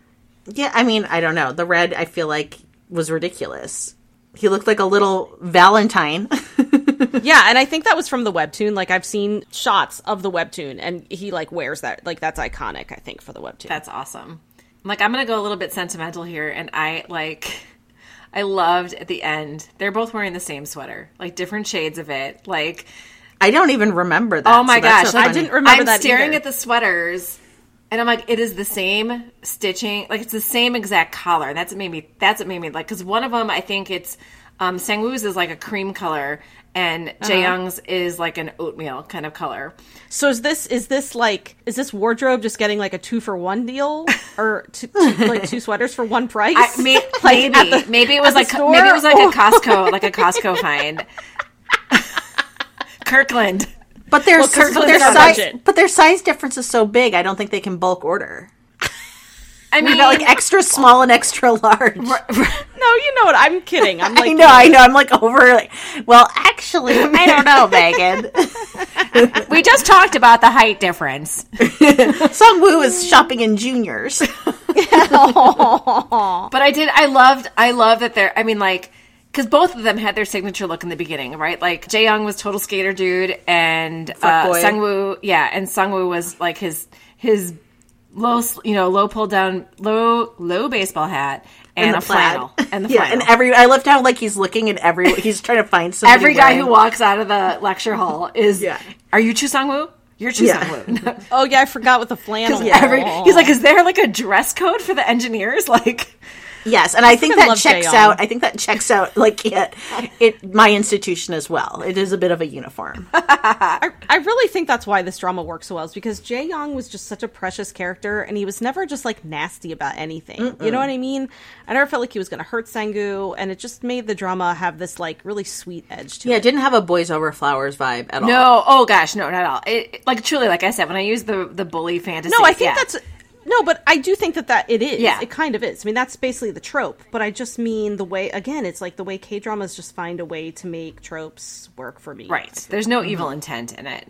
Yeah, I mean, I don't know. The red, I feel like, was ridiculous. He looked like a little Valentine. yeah, and I think that was from the webtoon. Like I've seen shots of the webtoon, and he like wears that. Like that's iconic. I think for the webtoon. That's awesome. Like I'm gonna go a little bit sentimental here, and I like. I loved at the end. They're both wearing the same sweater, like different shades of it. Like, I don't even remember that. oh my so gosh, so I didn't remember I'm that staring either. at the sweaters, and I'm like, it is the same stitching. Like it's the same exact collar. And that's what made me. That's what made me like. Because one of them, I think it's um, Sangwoo's is like a cream color, and Uh-huh. Jaeyoung's is like an oatmeal kind of color. So is this is this like is this wardrobe just getting like a two for one deal or two, two, like two sweaters for one price? I, may, Like, maybe the- maybe it was like store? maybe it was like Oh. a Costco like a Costco find. Kirkland. But their, but their size, budget. but their size difference is so big. I don't think they can bulk order. I mean, You know, like extra small and extra large. no, you know what? I'm kidding. I'm like I know, I know. I'm like over. Like, well, actually, I don't know, Megan. we just talked about the height difference. Sung Woo is shopping in juniors. But I did. I loved. I love that they're. I mean, like because both of them had their signature look in the beginning, right? Like Jae Young was total skater dude, and uh. Sungwoo, yeah, and Sungwoo was like his his low, you know, low pull down, low low baseball hat and, the a plaid. flannel and the yeah, flannel. and every I loved how like he's looking at every he's trying to find somebody. Every guy who walks out of the lecture hall is, Yeah. are you Chu Sungwoo? You're Chu Yeah. Sungwoo. Oh yeah, I forgot with the flannel. Every, he's like, is there like a dress code for the engineers? Like, Yes, and I think freaking that checks out. I think that checks out like it, it my institution as well. It is a bit of a uniform. I, I really think that's why this drama works so well is because Jae Young was just such a precious character and he was never just like nasty about anything. You know what I mean? I never felt like he was going to hurt Sangwoo and it just made the drama have this like really sweet edge to it. yeah, it. it didn't have a boys over flowers vibe at all. no, oh gosh, no, not at all. It, it- like truly, like I said, when I use the the bully fantasy, No, I think yeah. that's no, but I do think that that it is. Yeah. It kind of is. I mean, that's basically the trope. But I just mean the way again, it's like the way K dramas just find a way to make tropes work for me. Right. There's no evil intent in it.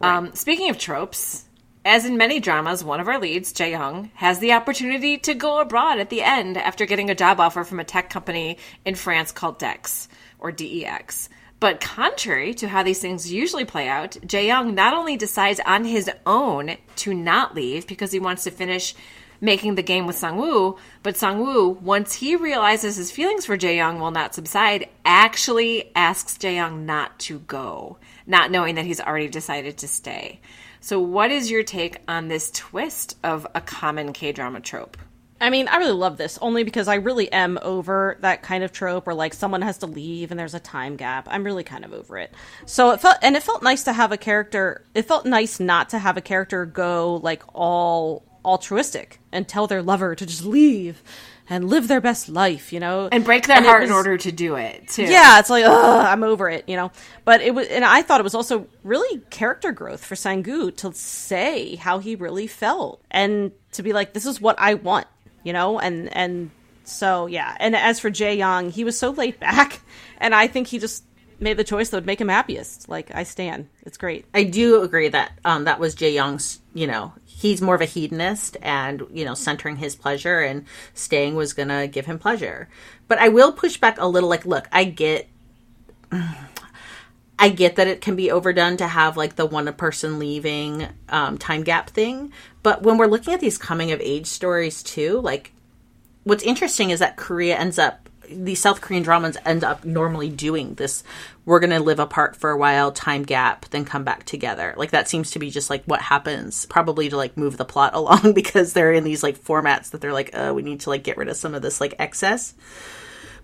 Um, speaking of tropes, as in many dramas, one of our leads, Jae Young, has the opportunity to go abroad at the end after getting a job offer from a tech company in France called Dex, or DEX. But contrary to how these things usually play out, Jae Young not only decides on his own to not leave because he wants to finish making the game with Sangwoo, but Sangwoo, once he realizes his feelings for Jae Young will not subside, actually asks Jae Young not to go, not knowing that he's already decided to stay. So, what is your take on this twist of a common K drama trope? I mean, I really love this only because I really am over that kind of trope where like someone has to leave and there's a time gap. I'm really kind of over it. So it felt and it felt nice to have a character. It felt nice not to have a character go like all altruistic and tell their lover to just leave and live their best life, you know, And break their it heart in order to do it, too. yeah, it's like, ugh, I'm over it, you know. But it was, and I thought it was also really character growth for Sangwoo to say how he really felt and to be like, this is what I want, you know, and and so yeah. And as for Jae Young, he was so laid back, and I think he just made the choice that would make him happiest. Like I stand, it's great. I do agree that um, that was Jae Young's. You know, he's more of a hedonist, and you know, centering his pleasure and staying was gonna give him pleasure. But I will push back a little. Like, look, I get. I get that it can be overdone to have like the one person leaving um, time gap thing, but when we're looking at these coming of age stories too, like what's interesting is that Korea ends up these South Korean dramas end up normally doing this. We're gonna live apart for a while, time gap, then come back together. Like that seems to be just like what happens, probably to like move the plot along because they're in these like formats that they're like, oh, we need to like get rid of some of this like excess.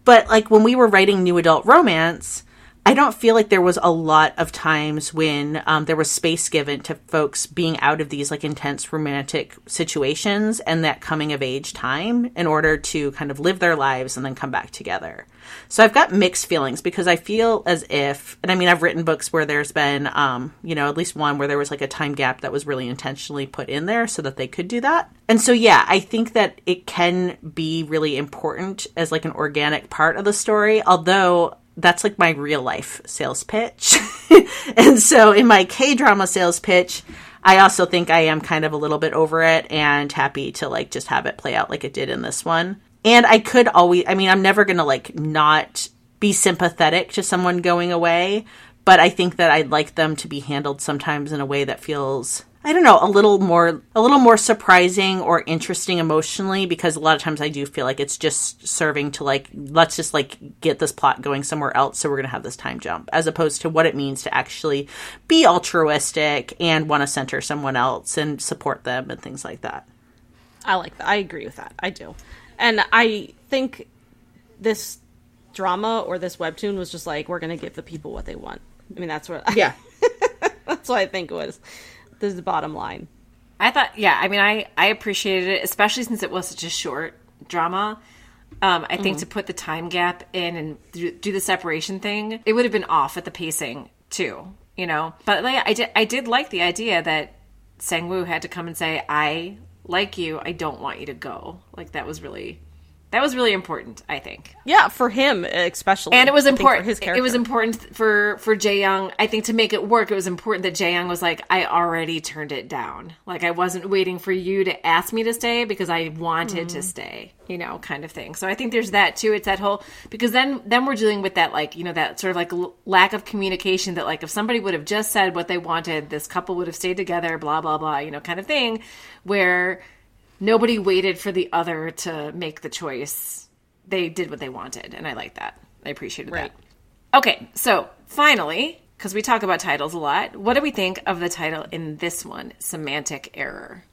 But like when we were writing new adult romance, I don't feel like there was a lot of times when um, there was space given to folks being out of these like intense romantic situations and that coming of age time in order to kind of live their lives and then come back together. So I've got mixed feelings because I feel as if, and I mean, I've written books where there's been, um, you know, at least one where there was like a time gap that was really intentionally put in there so that they could do that. And so, yeah, I think that it can be really important as like an organic part of the story, although that's like my real life sales pitch. and so in my K drama sales pitch, I also think I am kind of a little bit over it and happy to like just have it play out like it did in this one. And I could always, I mean, I'm never going to like not be sympathetic to someone going away, but I think that I'd like them to be handled sometimes in a way that feels I don't know, a little more a little more surprising or interesting emotionally because a lot of times I do feel like it's just serving to like let's just like get this plot going somewhere else so we're going to have this time jump as opposed to what it means to actually be altruistic and want to center someone else and support them and things like that. I like that. I agree with that. I do. And I think this drama or this webtoon was just like, we're going to give the people what they want. I mean, that's what, Yeah. that's what I think it was. This is the bottom line. I thought, yeah, I mean, I, I appreciated it, especially since it was such a short drama. Um, I think to put the time gap in and do, do the separation thing, it would have been off at the pacing too, you know. But like, I did, I did like the idea that Sang Woo had to come and say, "I like you. I don't want you to go." Like that was really That was really important, I think. Yeah, for him especially, and it was important. his it was important for for Jae Young. I think to make it work, it was important that Jae Young was like, I already turned it down. Like I wasn't waiting for you to ask me to stay because I wanted Mm. to stay. You know, kind of thing. So I think there's that too. It's that whole because then then we're dealing with that like you know that sort of like l- lack of communication. That like if somebody would have just said what they wanted, this couple would have stayed together. Blah blah blah. You know, kind of thing, where nobody waited for the other to make the choice. They did what they wanted, and I like that. I appreciated Right. that. Okay, so finally, because we talk about titles a lot, what do we think of the title in this one, Semantic Error?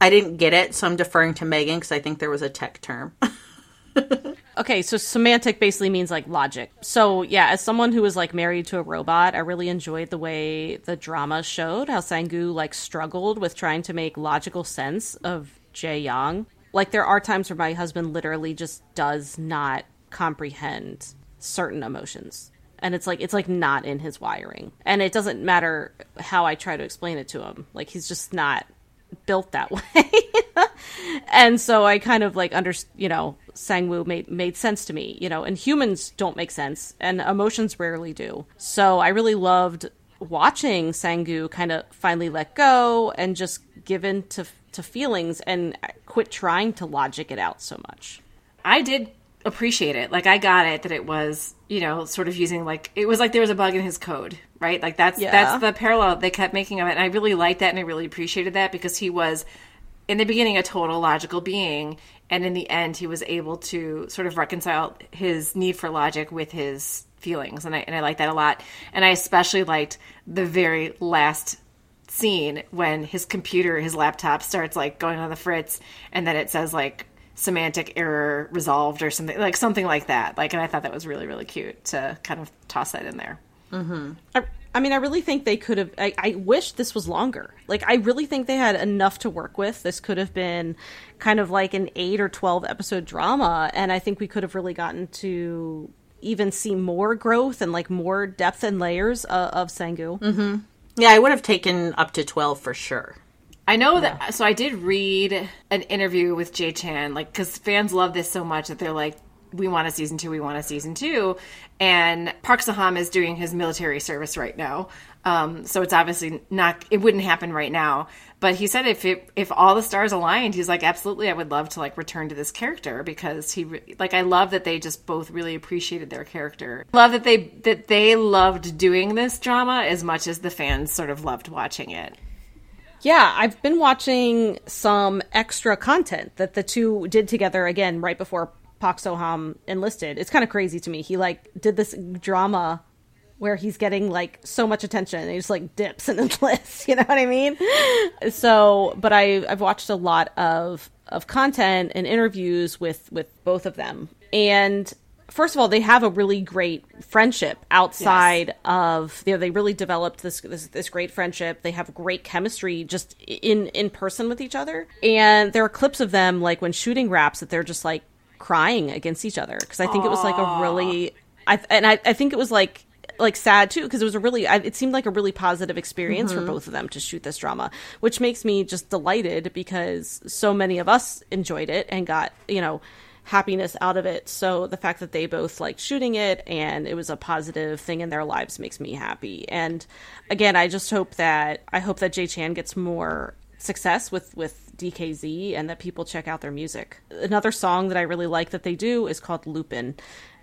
I didn't get it, so I'm deferring to Megan because I think there was a tech term. Okay, so semantic basically means like logic. So yeah, as someone who was like married to a robot, I really enjoyed the way the drama showed how Sangwoo like struggled with trying to make logical sense of Jae Young. Like there are times where my husband literally just does not comprehend certain emotions. And it's like it's like not in his wiring. And it doesn't matter how I try to explain it to him. Like he's just not built that way. and so I kind of like under you know Sangwoo made made sense to me, you know, and humans don't make sense and emotions rarely do. So I really loved watching Sangwoo kind of finally let go and just give in to to feelings and quit trying to logic it out so much. I did appreciate it. Like I got it that it was, you know, sort of using like it was like there was a bug in his code, right? Like that's Yeah. that's the parallel they kept making of it. And I really liked that and I really appreciated that because he was in the beginning a total logical being and in the end he was able to sort of reconcile his need for logic with his feelings and I and I like that a lot. And I especially liked the very last scene when his computer, his laptop starts like going on the fritz and then it says like semantic error resolved or something like something like that. Like and I thought that was really really cute to kind of toss that in there. I, I mean, I really think they could have. I, I wish this was longer. Like, I really think they had enough to work with. This could have been kind of like an eight or 12 episode drama. And I think we could have really gotten to even see more growth and like more depth and layers uh, of Sangwoo. Yeah, I would have taken up to 12 for sure. I know that. So I did read an interview with Jaechan, like because fans love this so much that they're like, "We want a season two. We want a season two. And Park Seo Ham is doing his military service right now, um, so it's obviously not. It wouldn't happen right now. But he said if it, if all the stars aligned, he's like, absolutely, I would love to like return to this character because he like I love that they just both really appreciated their character. Love that they that they loved doing this drama as much as the fans sort of loved watching it. Yeah, I've been watching some extra content that the two did together again right before Park Seoham enlisted. It's kind of crazy to me. He like did this drama where he's getting like so much attention and he just like dips and enlists, you know what I mean? So, but I I've watched a lot of of content and interviews with with both of them. And first of all, they have a really great friendship outside of you know, they really developed this, this this great friendship. They have great chemistry just in in person with each other. And there are clips of them like when shooting wraps that they're just like crying against each other because I think it was like a really I and I, I think it was like like sad too because it was a really I, it seemed like a really positive experience for mm-hmm. both of them to shoot this drama which makes me just delighted because so many of us enjoyed it and got you know happiness out of it. So the fact that they both liked shooting it and it was a positive thing in their lives makes me happy. And again i just hope that i hope that Jaechan gets more success with with DKZ and that people check out their music. Another song that I really like that they do is called Lupin,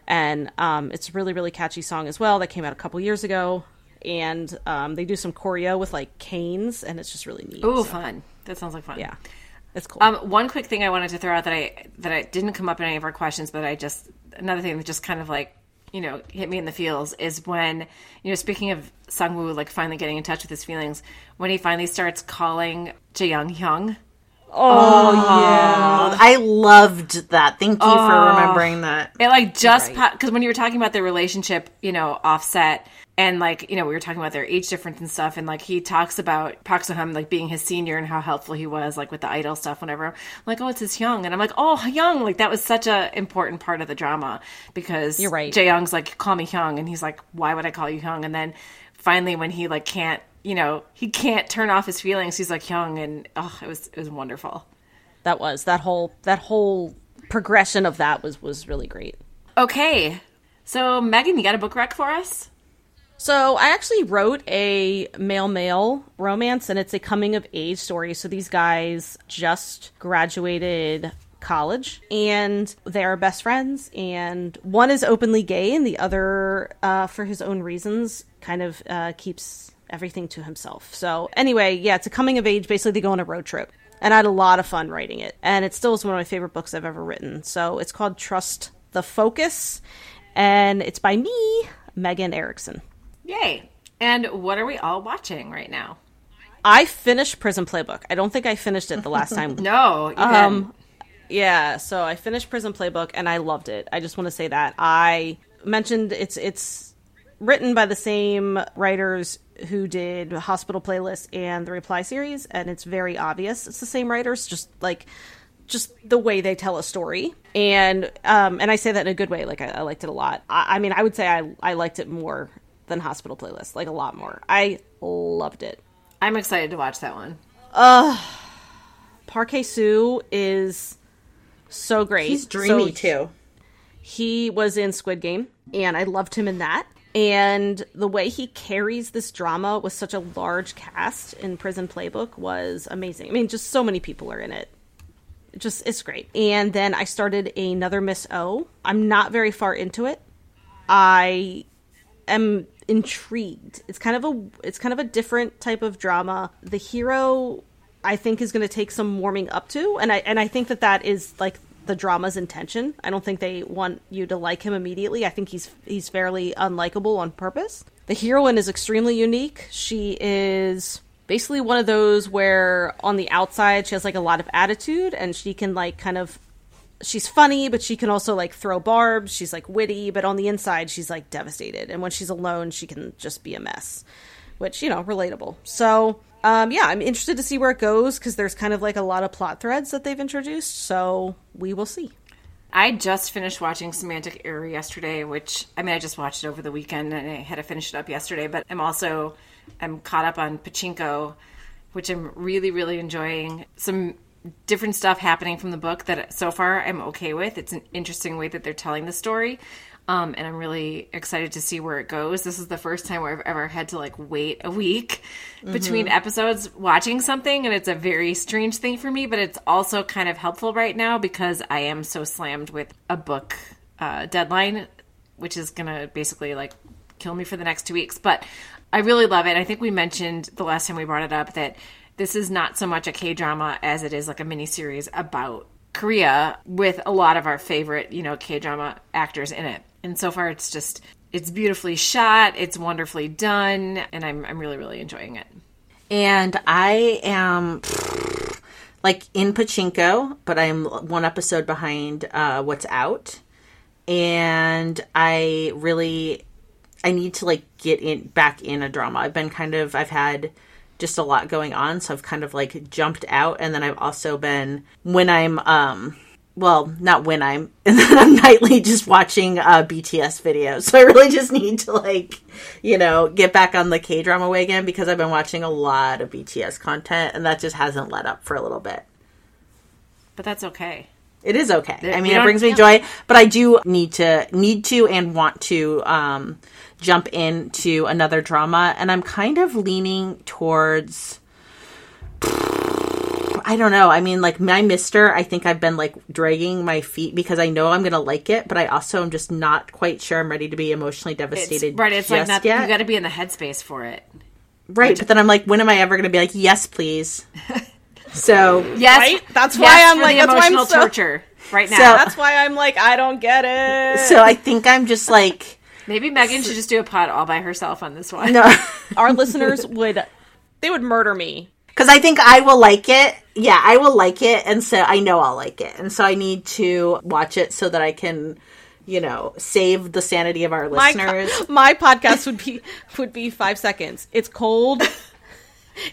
and um, it's a really really catchy song as well that came out a couple years ago. And um, they do some choreo with like canes, and it's just really neat. Ooh, So, fun! That sounds like fun. yeah, it's cool. Um, one quick thing I wanted to throw out that I that I didn't come up in any of our questions, but I just another thing that just kind of like you know hit me in the feels is when you know speaking of Sungwoo like finally getting in touch with his feelings when he finally starts calling Oh, Jaeyoung yeah. I loved that. Thank you for remembering that. It like just because when you were talking about their relationship, you know, offset and like you know we were talking about their age difference and stuff, and like he talks about Park Seo-ham like being his senior and how helpful he was like with the idol stuff. Whenever I'm like, oh, it's his Hyung, and I'm like, oh, Hyung, like that was such a important part of the drama because You're right. Jae Young's like, call me Hyung, and he's like, why would I call you Hyung? And then finally when he like can't, you know, he can't turn off his feelings, he's like hyung, and oh, it was it was wonderful. that was that whole that whole progression of that was was really great. Okay. So, Megan, you got a book rec for us? So I actually wrote a male male romance, and it's a coming of age story. So these guys just graduated college and they're best friends and one is openly gay and the other uh, for his own reasons kind of uh, keeps everything to himself. So anyway yeah it's a coming of age basically they go on a road trip. And i had a lot of fun writing it. And it still is one of my favorite books i've ever written. So it's called trust the focus. And it's by me megan erickson. Yay. And what are we all watching right now? i finished prison playbook. I don't think i finished it the last time. No, Um, yeah, so I finished Prison Playbook and I loved it. I just want to say that. I mentioned it's it's written by the same writers who did Hospital Playlist and the Reply series, and it's very obvious it's the same writers, just like just the way they tell a story. And um, and I say that in a good way. Like I, I liked it a lot. I, I mean, I would say I I liked it more than Hospital Playlist, like a lot more. I loved it. I'm excited to watch that one. Park Hae Soo is so great. He's dreamy So too. he was in Squid Game, and I loved him in that. And the way he carries this drama with such a large cast in Prison Playbook was amazing. I mean, just so many people are in it. Just it's great. And then I started another Miss O. I'm not very far into it. I am intrigued. It's kind of a it's kind of a different type of drama. The hero I think is going to take some warming up to and I and I think that that is like the drama's intention. I don't think they want you to like him immediately. I think he's he's fairly unlikable on purpose. The heroine is extremely unique. She is basically one of those where on the outside she has like a lot of attitude and she can like kind of she's funny, but she can also like throw barbs. She's like witty, but on the inside, she's like devastated. And when she's alone, she can just be a mess, which, you know, relatable. So, um, yeah, I'm interested to see where it goes because there's kind of like a lot of plot threads that they've introduced. So we will see. I just finished watching Semantic Error yesterday, which I mean I just watched it over the weekend and I had to finish it up yesterday, but I'm also I'm caught up on Pachinko, which I'm really, really enjoying. Some different stuff happening from the book that so far I'm okay with. It's an interesting way that they're telling the story. Um, and I'm really excited to see where it goes. This is the first time where I've ever had to like wait a week between episodes watching something, and it's a very strange thing for me. But it's also kind of helpful right now because I am so slammed with a book uh, deadline, which is gonna basically like kill me for the next two weeks. But I really love it. I think we mentioned the last time we brought it up that this is not so much a K drama as it is like a mini series about Korea with a lot of our favorite, you know, K drama actors in it. And so far it's just it's beautifully shot, it's wonderfully done, and I'm I'm really, really enjoying it. And I am like in Pachinko, but I'm one episode behind uh, what's out. And I really I need to like get in back in a drama. I've been kind of I've had just a lot going on, so I've kind of like jumped out and then I've also been when I'm um well, not when I'm and then I'm nightly just watching uh BTS videos. So I really just need to like, you know, get back on the K drama wagon because I've been watching a lot of BTS content and that just hasn't let up for a little bit. But that's okay. It is okay. I mean, it brings me joy, but I do need to need to and want to um, jump into another drama, and I'm kind of leaning towards. I don't know. I mean, like my Mister, I think I've been like dragging my feet because I know I'm gonna like it, but I also am just not quite sure I'm ready to be emotionally It's, devastated. right, it's like just not yet. you got to be in the headspace for it. right. But then I'm like, when am I ever gonna be like, yes, please? So Yes, Right? That's yes why I'm like- the that's why I'm emotional so- torture right now. So- That's why I'm like, I don't get it. so I think I'm just like Maybe Megan should just do a pod all by herself on this one. no. Our listeners would, they would murder me. Because I think I will like it. Yeah, I will like it, and so I know I'll like it, and so I need to watch it so that I can, you know, save the sanity of our listeners. my podcast would be would be five seconds. It's cold,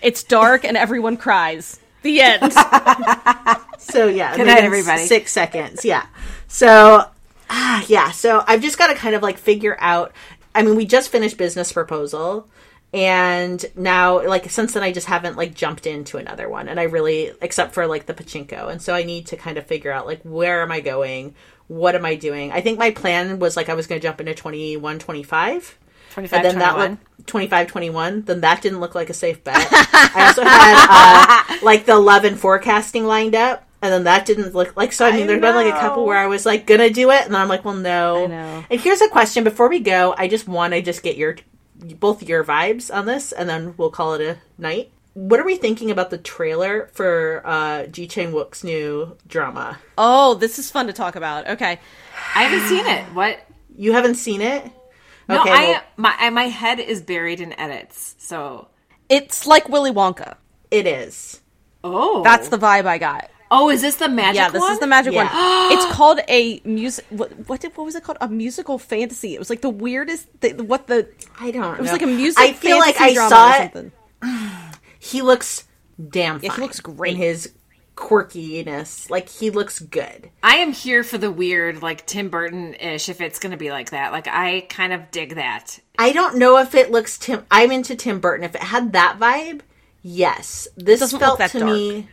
it's dark, and everyone cries. The end. So yeah, Good night, everybody. Six seconds. Yeah. So ah, yeah. So I've just got to kind of like figure out. I mean, we just finished business proposal, And now, like, since then, I just haven't, like, jumped into another one. And I really, except for, like, the pachinko. And so I need to kind of figure out, like, where am I going? What am I doing? I think my plan was, like, I was going to jump into 21, 25. 25, And then 21. that looked 25, 21. Then that didn't look like a safe bet. I also had, uh, like, the 11 forecasting lined up. And then that didn't look like so. I mean, I there's been like a couple where I was like gonna do it, and then I'm like, well, no. I know. And here's a question before we go. I just want to just get your both your vibes on this, and then we'll call it a night. What are we thinking about the trailer for uh, Ji Chang Wook's new drama? Oh, this is fun to talk about. Okay. I haven't seen it. What? You haven't seen it? No, Okay, I well, my I- my head is buried in edits. So It's like Willy Wonka. it is. oh, That's the vibe I got. Oh. Is this the magic? Yeah, this one? is the magic Yeah. one. it's called a music. What, what did what was it called? A musical fantasy. It was like the weirdest. The, what the? I don't. It was know. like a music. I feel like I drama saw it. something. He looks damn. Yeah, he looks great. in his quirkiness. Like he looks good. I am here for the weird, like Tim Burton ish. If it's going to be like that, like I kind of dig that. I don't know if it looks Tim. I'm into Tim Burton. If it had that vibe, yes. This felt look that to dark. me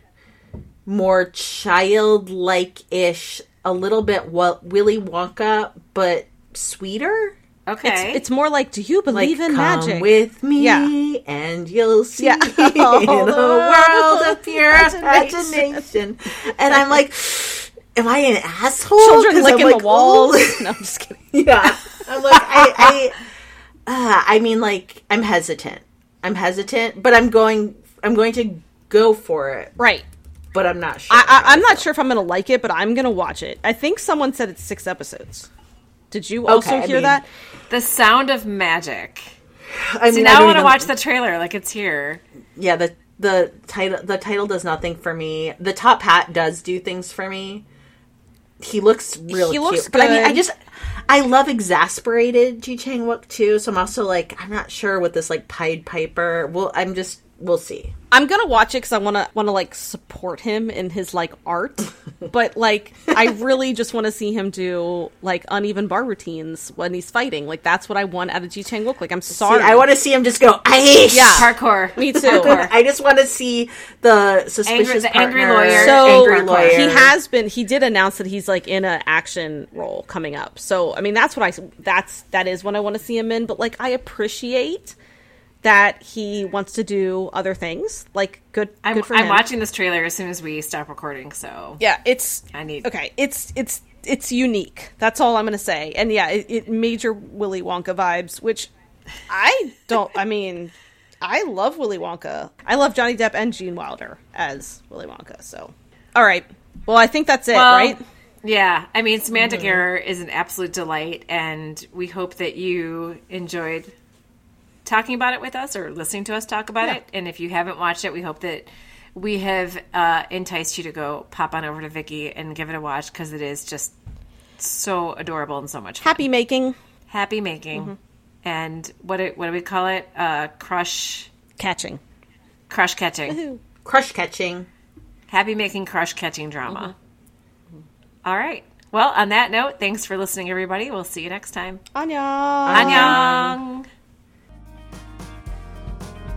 more childlike-ish, a little bit Willy Wonka, but sweeter. Okay, It's, it's more like, do you Like, believe in come magic? with me, Yeah. and you'll see Yeah. in a the world of pure imagination. imagination. And I'm like, am I an asshole? Children licking like, the walls. "Oh." no, I'm just kidding. yeah i'm like i i uh, i mean like i'm hesitant i'm hesitant but i'm going i'm going to go for it Right. But i'm not sure I, I, I'm not sure if I'm gonna like it, but I'm gonna watch it. I think someone said it's six episodes. Did you also Okay, I hear mean, that? the sound of magic. I See, mean, now I don't want to watch the trailer. Like it's here. yeah the the title the title does nothing for me the top hat does do things for me he looks real He cute looks but i mean i just i love exasperated ji chang wook too so i'm also like i'm not sure with this like pied piper well i'm just we'll see I'm gonna watch it because I want to want to like support him in his like art, but like I really just want to see him do like uneven bar routines when he's fighting. Like that's what I want out of Ji Chang Wook. Like I'm See, sorry, i want to see him just go Aish! Yeah. Parkour. me too. I just want to see the suspicious the angry lawyer. So angry lawyer. he has been. He did announce that he's like in an action role coming up. So I mean, that's what I. That's that is what I want to see him in. But like, I appreciate that he wants to do other things. Like, good. I'm, good I'm watching this trailer as soon as we stop recording. So Yeah, it's. I need- Okay, it's it's it's unique. That's all I'm gonna say. And yeah, it, it major Willy Wonka vibes, which I don't. I mean, I love Willy Wonka. I love Johnny Depp and Gene Wilder as Willy Wonka. So, all right. Well, I think that's it, Well, right? Yeah, I mean, semantic Mm-hmm. error is an absolute delight, and we hope that you enjoyed talking about it with us or listening to us talk about it. And if you haven't watched it, we hope that we have uh, enticed you to go pop on over to Viki and give it a watch because it is just so adorable and so much fun. Happy making, happy making. Mm-hmm. And what do, what do we call it? Uh, crush catching. crush catching. crush catching. Happy making crush catching drama. Mm-hmm. All right. Well, on that note, thanks for listening, everybody. We'll see you next time. Annyeong. Annyeong.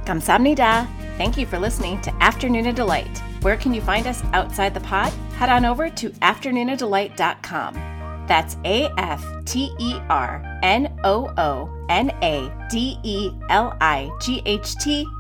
Kamsamnida. Thank you for listening to Afternoon of Delight. Where can you find us outside the pod? Head on over to afternoonadelight.com. That's A F T E R N O O N A D E L I G H T